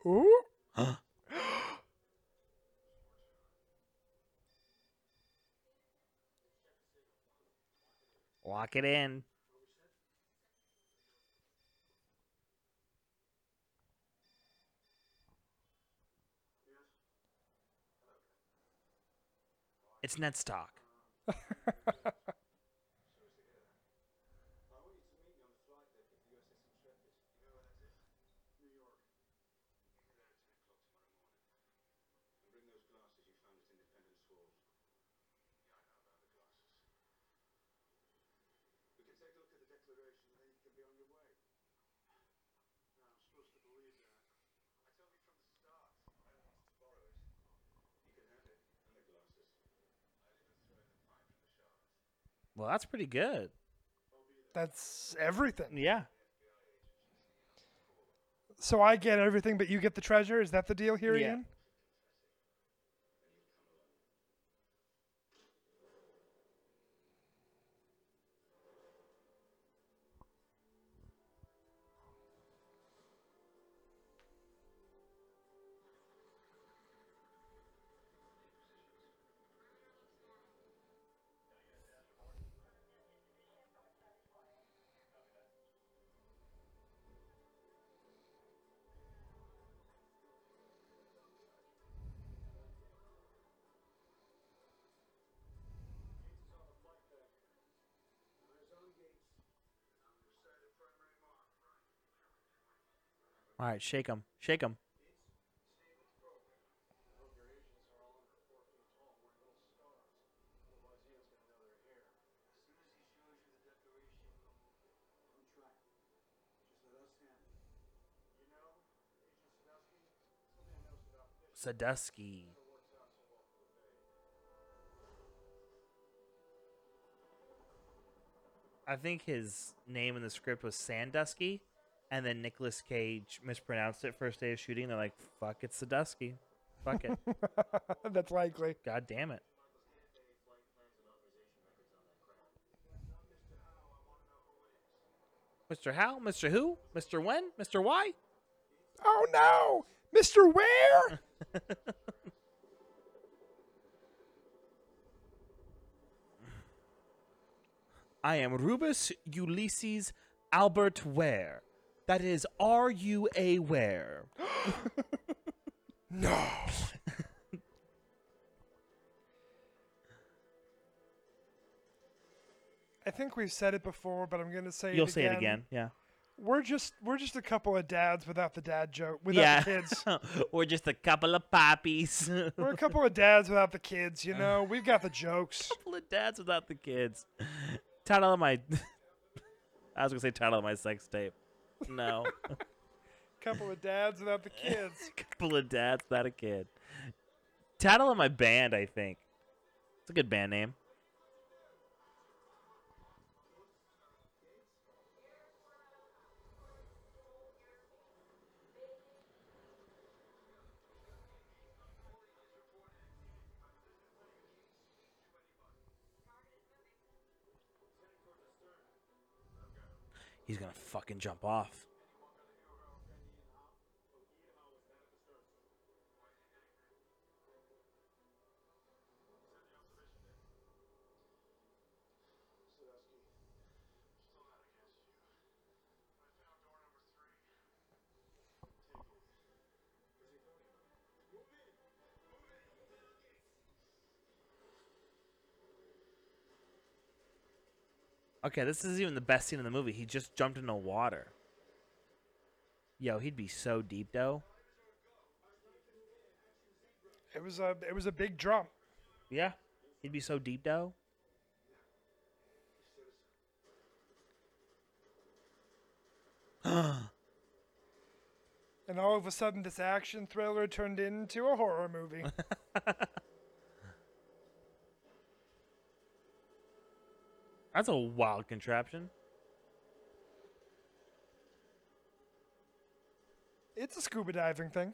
Ooh. Lock it in. It's Ned's talk. Well, that's pretty good. That's everything. Yeah. So I get everything, but you get the treasure. Is that the deal here, Yeah. Ian? All right, shake him. Shake him. Sadusky. I think his name in the script was Sandusky, and then Nicolas Cage mispronounced it first day of shooting. They're like, "Fuck, it's Sadusky. Fuck it. That's likely. God damn it." Mr. How? Mr. Who? Mr. When? Mr. Why? Oh no, Mr. Where? I am Rubus Ulysses Albert Ware. That is R U A aware? no. I think we've said it before, but I'm going to say You'll it say again. it again. Yeah. We're just we're just a couple of dads without the dad joke, without yeah. the kids. We're just a couple of poppies. We're a couple of dads without the kids. You know, we've got the jokes. couple of dads without the kids. Title of my. I was gonna say title of my sex tape. No. couple of dads without the kids. couple of dads without a kid. Tattle of my band, I think. It's a good band name. He's gonna fucking jump off. Okay, this isn't even the best scene in the movie. He just jumped into water. Yo, he'd be so deep though. It was a it was a big drum. Yeah, he'd be so deep though. And all of a sudden, this action thriller turned into a horror movie. That's a wild contraption. it's a scuba diving thing.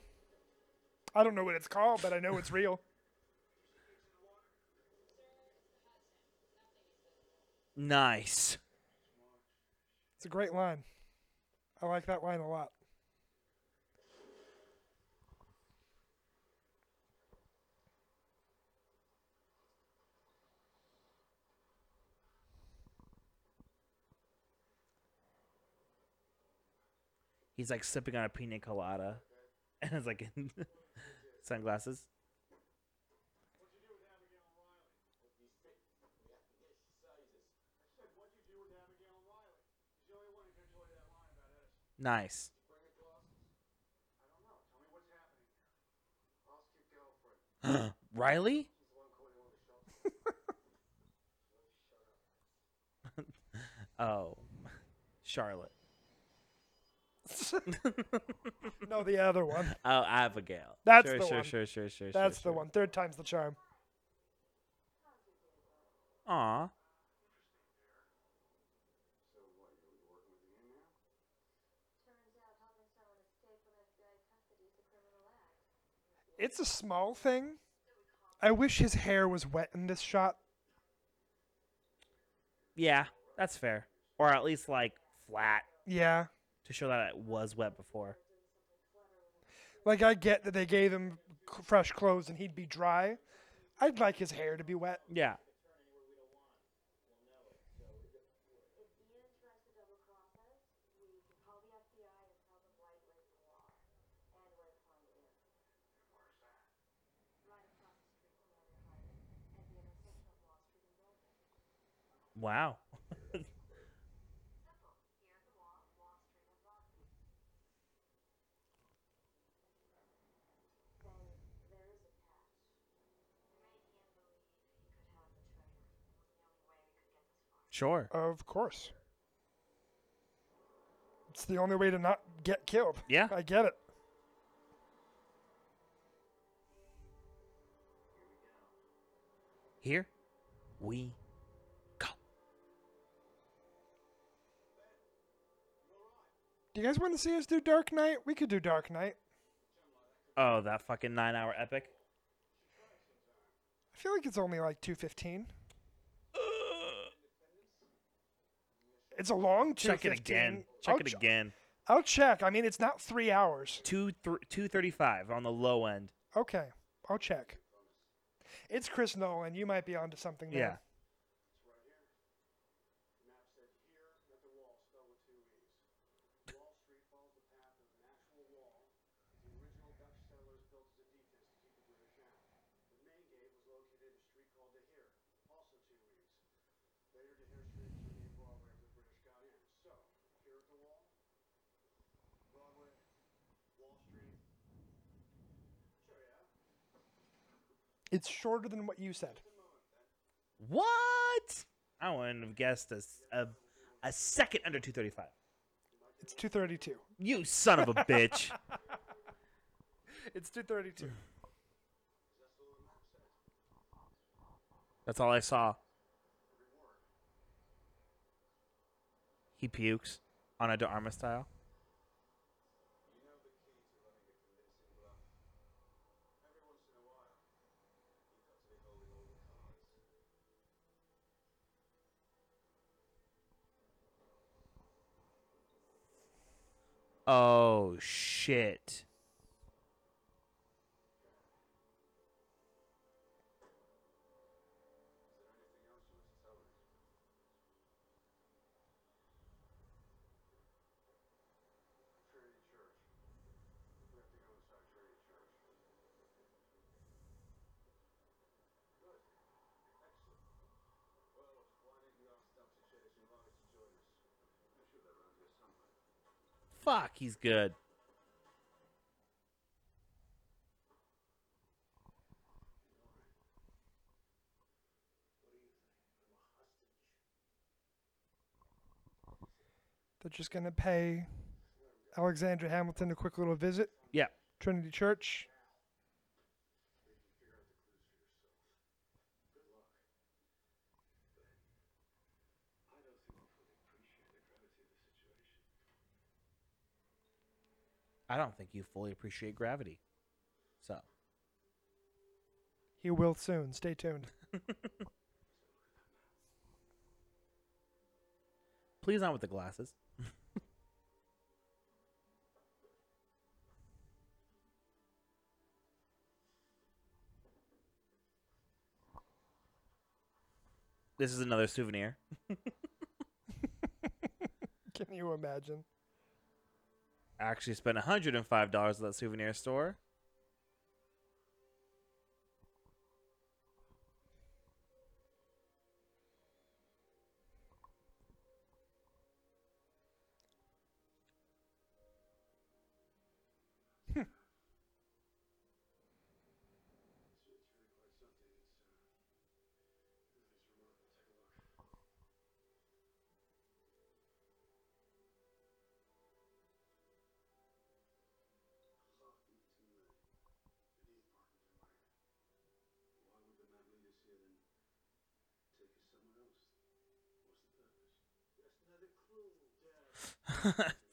I don't know what it's called, but I know it's real. Nice. It's a great line. I like that line a lot. He's like sipping on a pina colada, and it's like sunglasses. Nice. Riley? oh, Charlotte. No, the other one. Oh, Abigail. That's sure, the sure, one. Sure, sure, sure, That's sure, the one. Third time's the charm. Aw. Turns out helping someone escape from FBI custody is a criminal act. It's a small thing. I wish his hair was wet in this shot. Yeah, that's fair. Or at least like flat Yeah. To show that it was wet before. Like I get that they gave him c- fresh clothes and he'd be dry. I'd like his hair to be wet. Yeah. If Ian tries to double cross us, we can call the FBI and tell them White lives in Wall. And where to find him. Where's that? Right across the street from where they're hiding. At the intersection of Wall Street and Broadway. Wow. Simple. Here at the Wall, Wall Street and Broadway. Then there is a catch. It made Ian believe he could have the traitor. It was the only way we could get this far. Sure. Of course. It's the only way to not get killed. Yeah. I get it. Here we go. Do you guys want to see us do Dark Knight? We could do Dark Knight. Oh, that fucking nine hour epic. I feel like it's only like 215. It's a long Check it again. Check I'll it ch- again. I'll check. I mean, it's not three hours. Two th- two thirty five on the low end. Okay, I'll check. It's Chris Nolan. You might be onto something Yeah. there. It's shorter than what you said. What? I wouldn't have guessed a a second under 235. It's 232. You son of a bitch. It's 232. That's all I saw. He pukes on a De Arma style. Oh shit. Fuck, he's good. They're just going to pay Alexander Hamilton a quick little visit. Yeah. Trinity Church. I don't think you fully appreciate gravity. So, He will soon. Stay tuned. please not with the glasses. this is another souvenir. Can you imagine? Actually spent $105 at that souvenir store.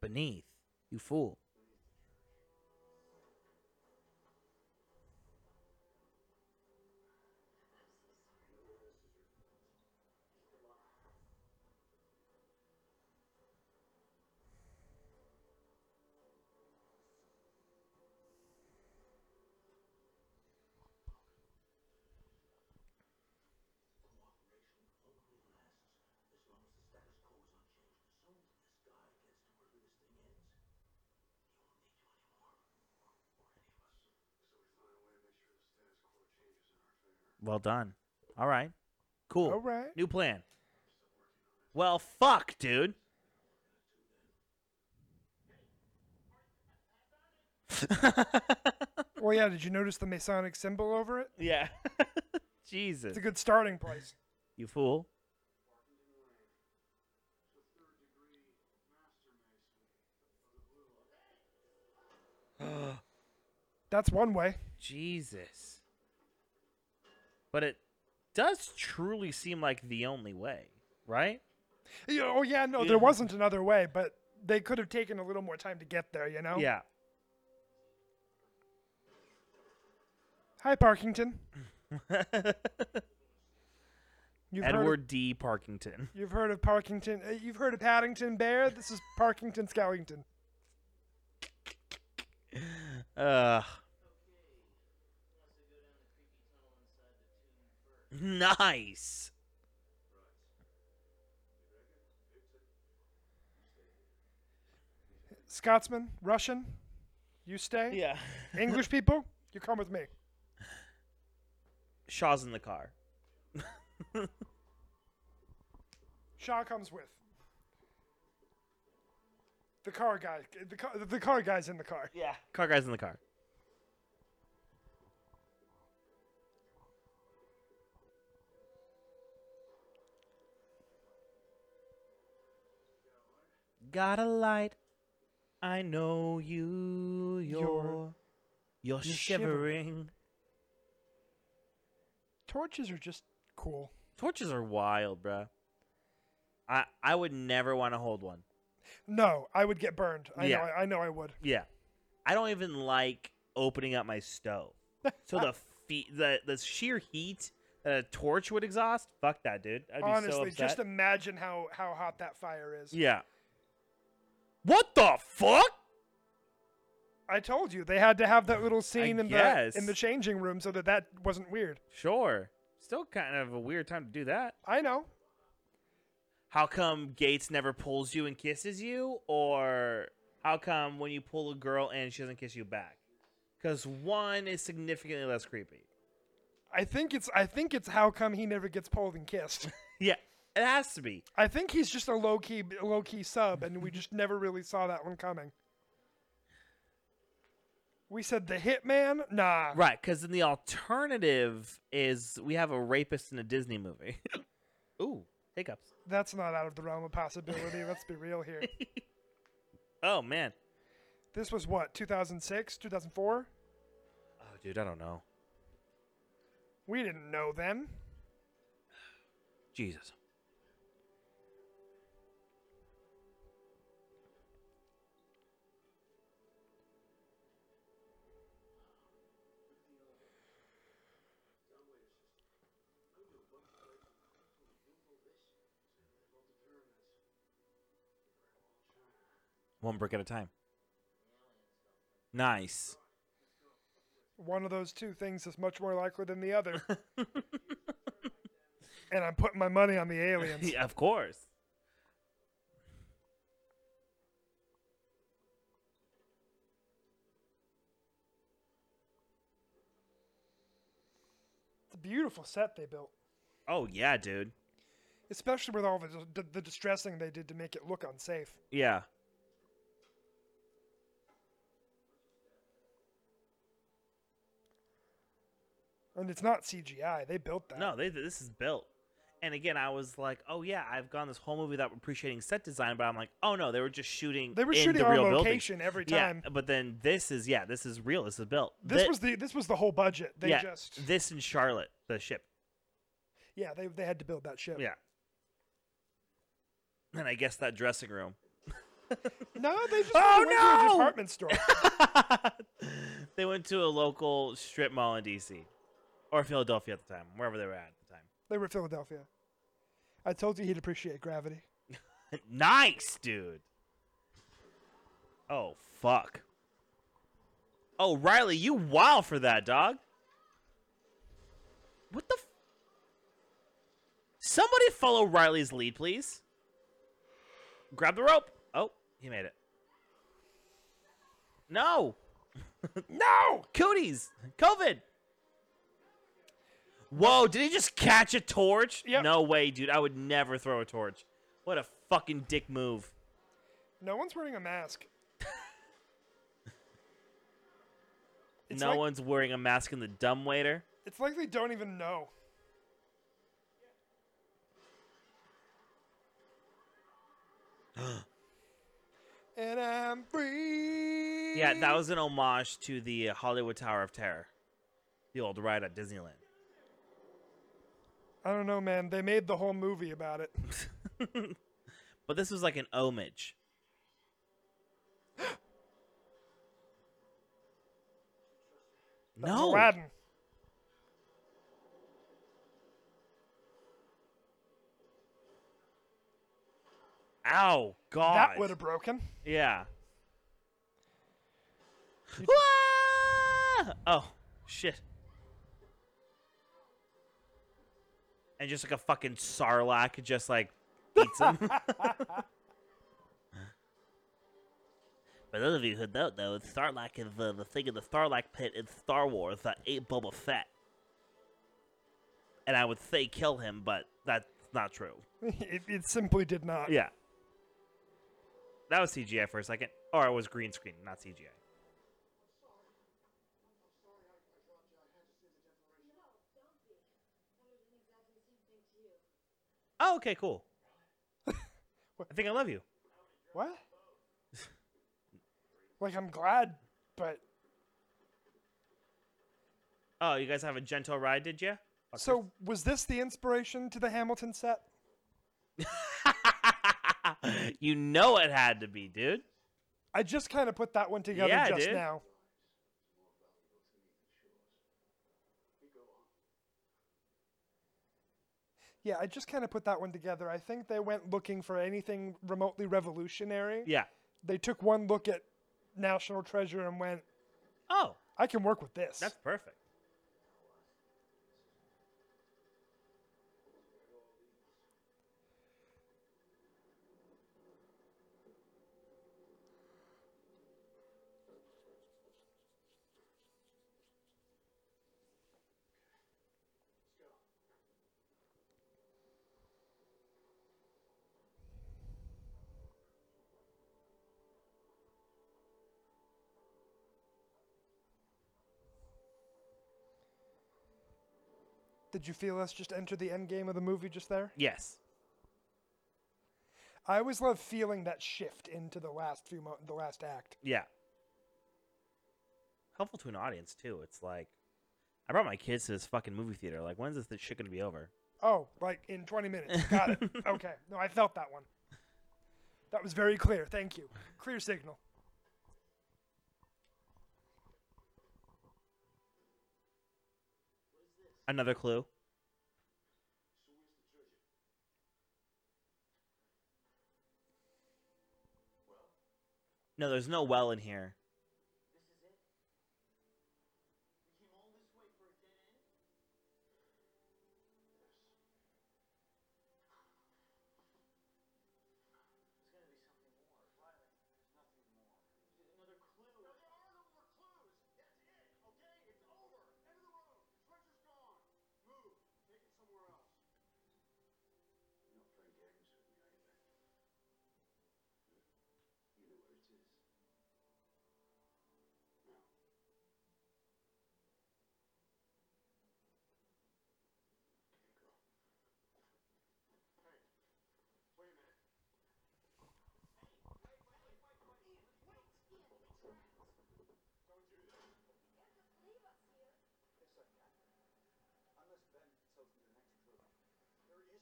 Beneath, you fool. Well done. All right. Cool. All right. New plan. Well, fuck, dude. Well, yeah. Did you notice the Masonic symbol over it? yeah. Jesus. It's a good starting place. You fool. That's one way. Jesus. But it does truly seem like the only way, right? Yeah, oh yeah, no, Yeah. there wasn't another way, but they could have taken a little more time to get there. You know. Yeah. Hi, Parkington. You've heard of, Edward D. Parkington. you've heard of Parkington. Uh, you've heard of Paddington Bear. This is Parkington Skellington. Uh. Nice. Scotsman, Russian, you stay. Yeah. English people, you come with me. Shaw's in the car. Shaw comes with. The car guy. The car, the car guy's in the car. Yeah. Car guy's in the car. Got a light. I know you. You're. You're, you're shivering. Torches are just cool. Torches are wild, bruh. I I would never want to hold one. No, I would get burned. I Yeah. know. I, I know. I would. Yeah. I don't even like opening up my stove. So the fe- the the sheer heat that a torch would exhaust, fuck that, dude. I'd be so Honestly, upset. just imagine how how hot that fire is. yeah. What the fuck? I told you they had to have that little scene in guess. the in the changing room so that that wasn't weird. Sure. Still kind of a weird time to do that. I know. How come Gates never pulls you and kisses you, or how come when you pull a girl and she doesn't kiss you back? Because one is significantly less creepy. I think it's I think it's how come he never gets pulled and kissed. Yeah, it has to be. I think he's just a low key low key sub, and we just never really saw that one coming. We said the hitman, nah. Right, because then the alternative is we have a rapist in a Disney movie. Ooh, hiccups. That's not out of the realm of possibility. Let's be real here. Oh man. This was what 2006, 2004. Oh, dude, I don't know. We didn't know then. Jesus. One brick at a time. Nice. One of those two things is much more likely than the other. and I'm putting my money on the aliens. yeah, of course. It's a beautiful set they built, Oh yeah, dude. especially with all the, the the distressing they did to make it look unsafe. Yeah. And it's not CGI. They built that. No, they this is built. And again, I was like, "Oh yeah, I've gone this whole movie without appreciating set design," but I'm like, "Oh no, they were just shooting. They were in shooting the on real building. location every time. Yeah, but then this is yeah, this is real. This is built. This Thi- was the this was the whole budget. They yeah, just this in Charlotte, the ship. yeah they they had to build that ship. Yeah. And I guess that dressing room. No, they just Oh, went to a department store. they went to a local strip mall in DC or Philadelphia at the time, wherever they were at at the time. they were in Philadelphia. I told you he'd appreciate gravity. nice, dude. Oh fuck. Oh Riley, you wild for that, dog. What the? F- Somebody follow Riley's lead, please. Grab the rope. Oh, he made it. No. No. Cooties. COVID. Whoa, did he just catch a torch? Yep. No way, dude. I would never throw a torch. What a fucking dick move. No one's wearing a mask. No like- one's wearing a mask in the dumb waiter. It's like they don't even know. and I'm free. Yeah, that was an homage to the Hollywood Tower of Terror, the old ride at Disneyland. I don't know, man. They made the whole movie about it. But this was like an homage. No. Aladdin. Ow, God. That would have broken. Yeah. You-! Oh, shit. And just like a fucking sarlacc just like eats him. For those of you who don't know, Sarlacc is the, the thing in the Sarlacc pit in Star Wars that ate Boba Fett. And I would say kill him, but that's not true. it, it simply did not. Yeah. That was CGI for a second. Or it was green screen, not CGI. Oh, okay, cool. I think I love you. What? like I'm glad, but Oh, you guys have a gentle ride, did you? so was this the inspiration to the Hamilton set? you know it had to be, dude. I just kind of put that one together Yeah, just dude. now. Yeah, I just kind of put that one together. I think they went looking for anything remotely revolutionary. Yeah. They took one look at National Treasure and went, Oh, I can work with this. that's perfect. Did you feel us just enter the end game of the movie just there? Yes. I always love feeling that shift into the last few mo- the last act. Yeah. Helpful to an audience too. It's like I brought my kids to this fucking movie theater. Like, when's this, this shit gonna be over? Oh, like in 20 minutes. Got it. okay. No, I felt that one. That was very clear. Thank you. Clear signal. Another clue. No, there's no well in here.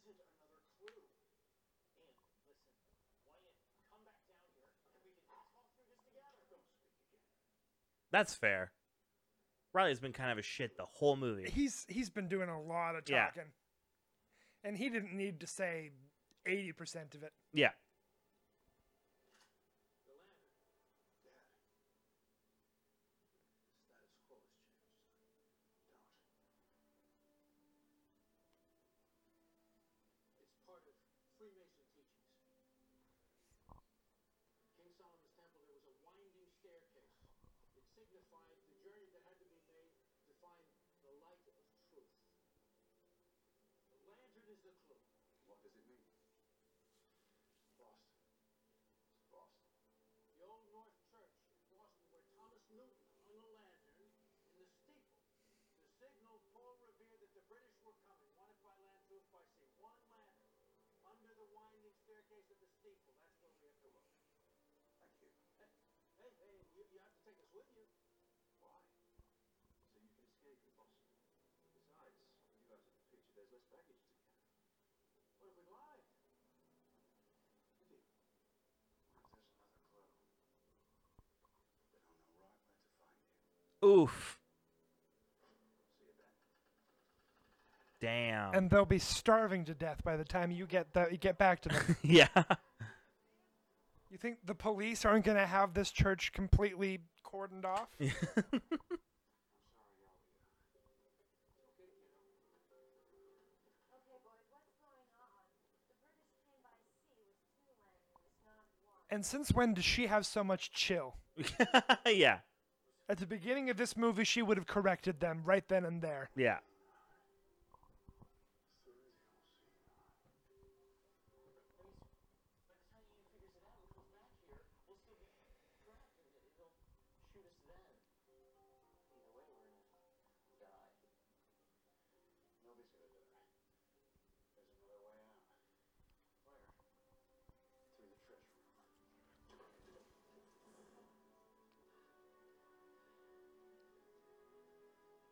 Isn't another clue. Ian, listen. Why don't you come back down here and we can talk through this together? Don't speak again. That's fair. Riley's been kind of a shit the whole movie. He's he's been doing a lot of Yeah. talking, and he didn't need to say eighty percent of it. Yeah. The lantern. Dad. Status quo has changed. Don't. It's part of Freemason teachings. In King Solomon's temple, there was a winding staircase. Signified the journey that had to be made to find the light of truth. The lantern is the clue. What does it mean? Boston. It's Boston. The Old North Church in Boston, where Thomas Newton hung a lantern in the steeple to signal Paul Revere that the British were coming. Wanted by land troops by say one lantern under the winding staircase of the steeple. That's where we have to look. Thank you. Hey, hey, hey you, you have to take us with you. Why? So you can escape in Boston. Besides, when you out of the picture, there's less baggage to. What if we lied? If there's another clue, then I'll know right where to find you. Oof. See you then. Damn. And they'll be starving to death by the time you get that you get back to them. yeah. you think the police aren't going to have this church completely cordoned off? And since when does she have so much chill? yeah. At the beginning of this movie, she would have corrected them right then and there. Yeah.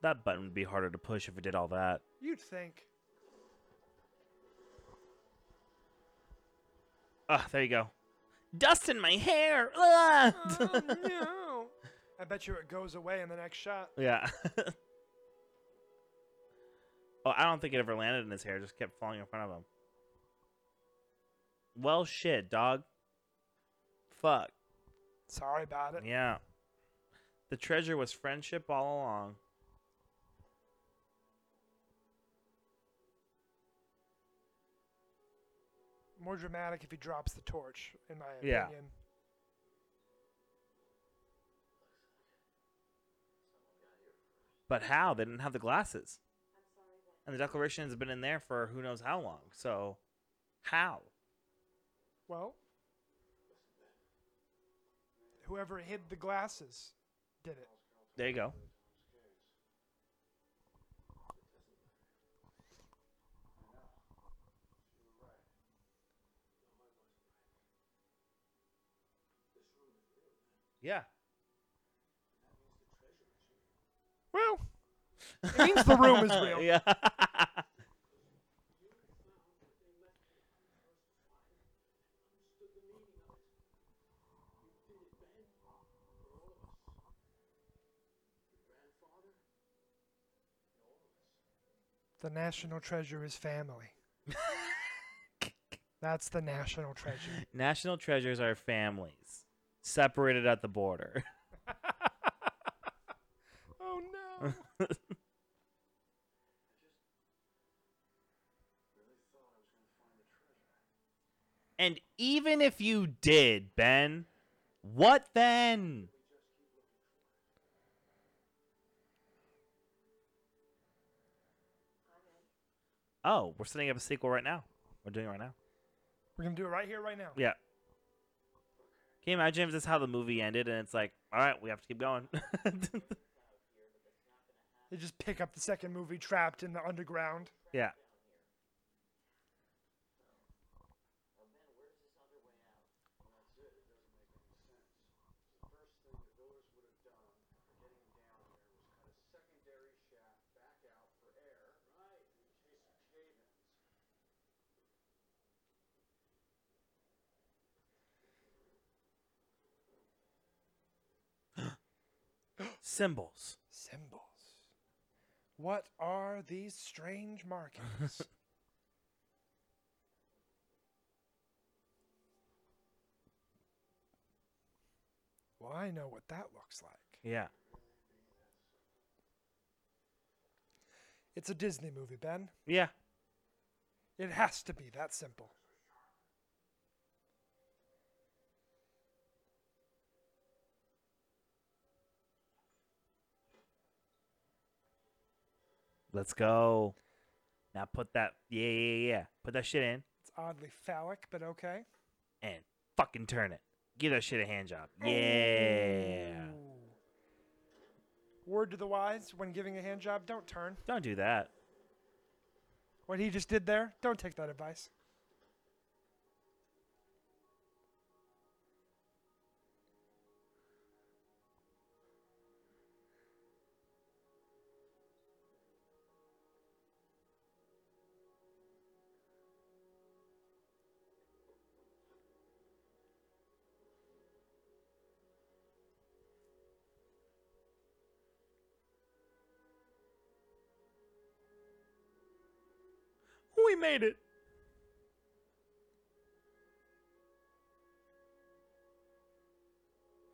That button would be harder to push if it did all that. You'd think. Ah, there you go. Dust in my hair. Ah! Oh, no. I bet you it goes away in the next shot. yeah. oh, I don't think it ever landed in his hair. It just kept falling in front of him. Well, shit, dog. Fuck. Sorry about it. Yeah. The treasure was friendship all along. More dramatic if he drops the torch, in my opinion. Yeah. But how? They didn't have the glasses. I'm sorry And the declaration has been in there for who knows how long. So, how? Well, whoever hid the glasses did it. There you go. Yeah. Well, it means the room is real. yeah. The national treasure is family. That's the national treasure. National treasures are families separated at the border. Oh no. and even if you did, Ben, what then? Oh, we're setting up a sequel right now. We're doing it right now. We're gonna do it right here, right now. Yeah. Can you imagine if this is how the movie ended and it's like, all right, we have to keep going? They just pick up the second movie, trapped in the underground. yeah. The first thing the builders would have done after getting him down there was cut a secondary shaft back out for air. Right. In case of cave-ins. Symbols. Symbols. What are these strange markings? well, I know what that looks like. Yeah. It's a Disney movie, Ben. Yeah. It has to be that simple. Let's go. Now put that. Yeah, yeah, yeah. Put that shit in It's oddly phallic, but okay. and fucking turn it. Give that shit a hand job. Yeah. Ooh. Word to the wise when giving a hand job, don't turn. Don't do that. What he just did there, don't take that advice. We made it.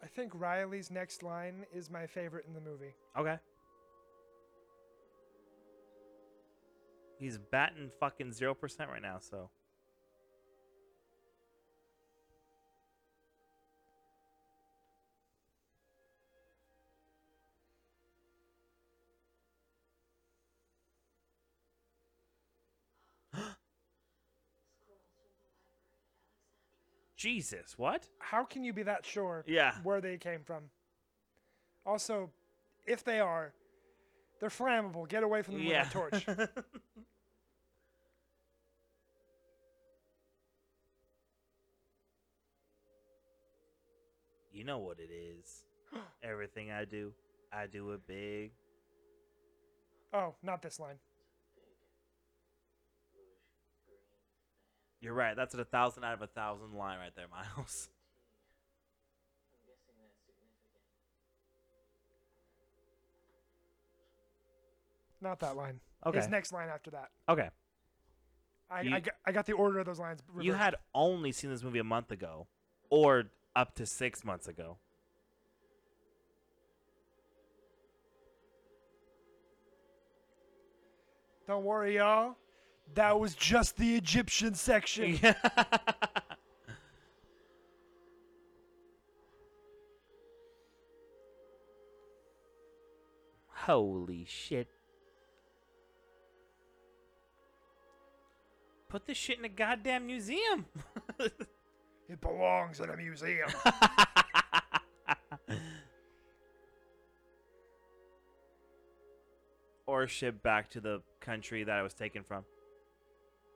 I think Riley's next line is my favorite in the movie. Okay. He's batting fucking 0% right now, so. Jesus, what? How can you be that sure Yeah. where they came from? Also, if they are, they're flammable. Get away from them Yeah. with a torch. you know what it is. Everything I do, I do it big. oh, not this line. You're right. That's a thousand out of a thousand line right there, Miles. Not that line. Okay. His next line after that. Okay. I, You- I, got, I got the order of those lines. You had only seen this movie a month ago, or up to six months ago. Don't worry, y'all. That was just the Egyptian section. Holy shit. Put this shit in a goddamn museum. It belongs in a museum. or ship back to the country that I was taken from.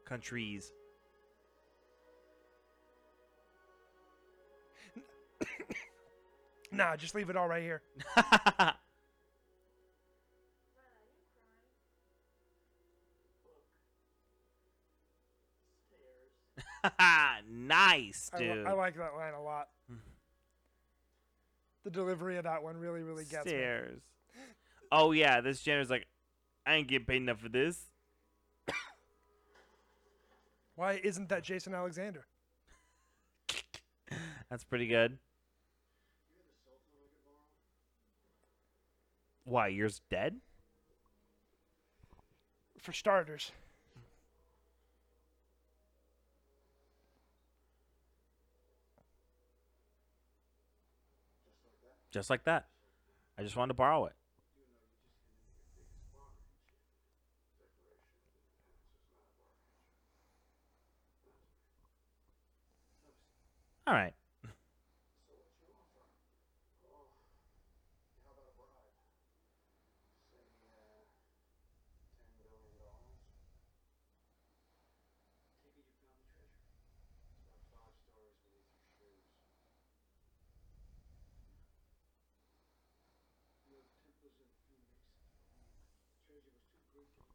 Countries. nah, just leave it all right here. nice, I, dude. I like that line a lot. the delivery of that one really, really gets me. Stairs. Oh yeah, this Jenner's like, I ain't getting paid enough for this. Why isn't that Jason Alexander? That's pretty good. Why, yours dead? For starters. Just like that. I just wanted to borrow it. All right. How about a bribe? Say, uh, ten billion dollars. Take it you found the treasure. It's about five stories beneath your shoes. You know, the temples in Phoenix. The treasure was too great to be one man to have. Not even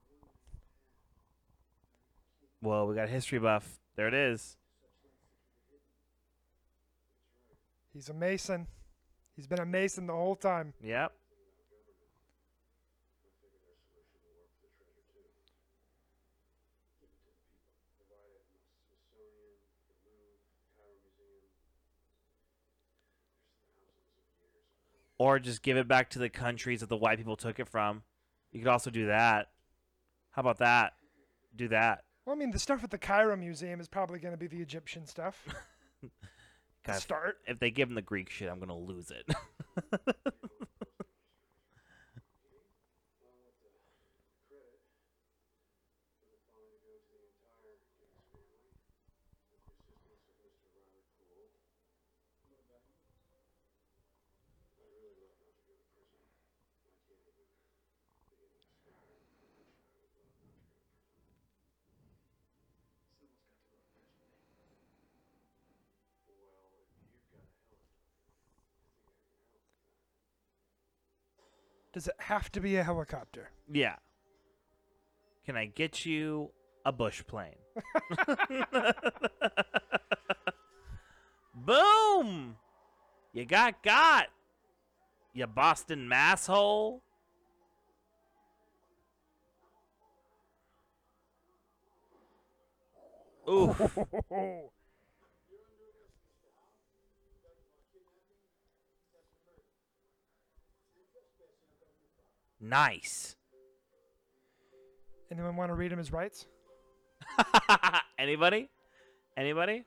king. Well, we got a history buff. There it is. He's a Mason. He's been a Mason the whole time. Yep. Or just give it back to the countries that the white people took it from. You could also do that. How about that? Do that. Well, I mean, the stuff at the Cairo Museum is probably going to be the Egyptian stuff. Start. if they give him the Greek shit, I'm gonna lose it. Does it have to be a helicopter? yeah. Can I get you a bush plane? Boom! You got got. You Boston masshole. Ooh. Nice. Anyone want to read him his rights? Anybody? Anybody?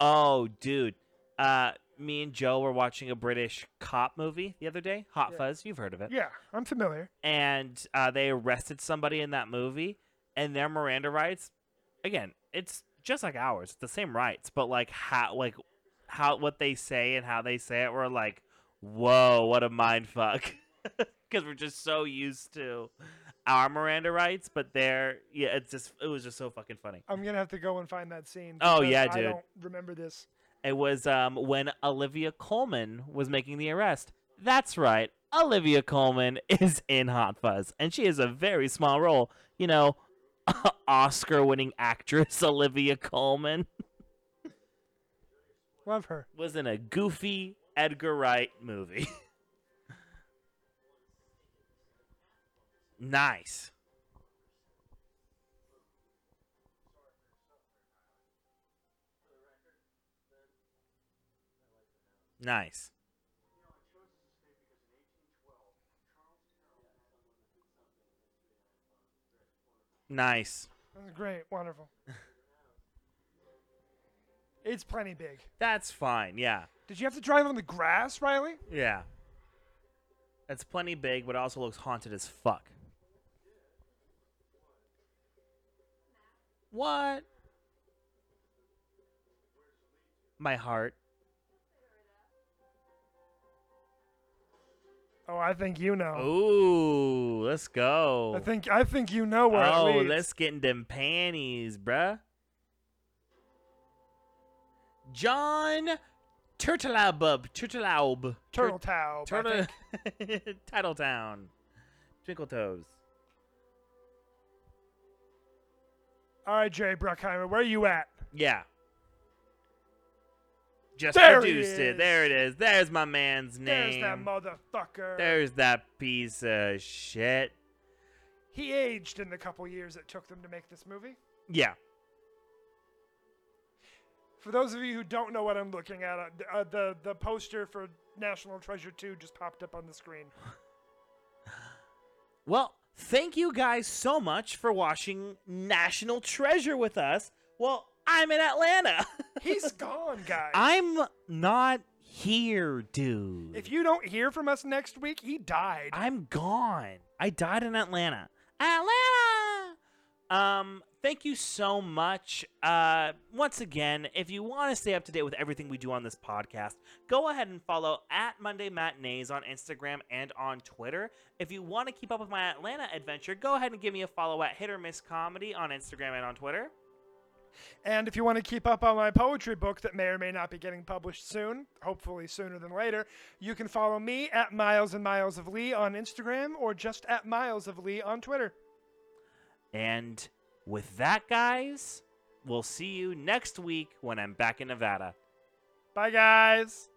Oh, dude. Uh, me and Joe were watching a British cop movie the other day. Hot Yeah. Fuzz. You've heard of it. Yeah, I'm familiar. And uh, they arrested somebody in that movie, and their Miranda rights. Again, it's just like ours. It's the same rights, but like how, like how what they say and how they say it, we're like, whoa, what a mind fuck. Because we're just so used to our Miranda rights, but they're yeah, it's just it was just so fucking funny. I'm gonna have to go and find that scene. Oh, yeah, I dude. don't remember this. It was um, when Olivia Colman was making the arrest. That's right. Olivia Colman is in Hot Fuzz, and she has a very small role. You know, Oscar winning actress Olivia Colman Love her. was in a goofy Edgar Wright movie. Nice. Nice. Nice. That's great. Wonderful. it's plenty big. That's fine. Yeah. Did you have to drive on the grass, Riley? Yeah. It's plenty big, but it also looks haunted as fuck. What? My heart. Oh, I think you know. Ooh, let's go. I think I think you know where oh, let's get in them panties, bruh. Jon Turteltaub. Turteltaub. Turtle Taub. Turtle. think. Titletown. Twinkle Toes. All right, Jerry Bruckheimer, where are you at? Yeah. Just There he produced it. There it is. There's my man's name. There's that motherfucker. There's that piece of shit. He aged in the couple years it took them to make this movie. Yeah. For those of you who don't know what I'm looking at, uh, uh, the the poster for National Treasure 2 just popped up on the screen. Well, thank you guys so much for watching National Treasure with us. Well, I'm in Atlanta. He's gone, guys. I'm not here, dude. if you don't hear from us next week, he died. I'm gone. I died in Atlanta. Atlanta. Um, thank you so much. Uh, once again, if you want to stay up to date with everything we do on this podcast, go ahead and follow at Monday Matinees on Instagram and on Twitter. If you want to keep up with my Atlanta adventure, go ahead and give me a follow at Hit or Miss Comedy on Instagram and on Twitter. And if you want to keep up on my poetry book that may or may not be getting published soon, hopefully sooner than later, you can follow me at Miles and Miles of Lee on Instagram or just at Miles of Lee on Twitter. And with that, guys, we'll see you next week when I'm back in Nevada. Bye, guys.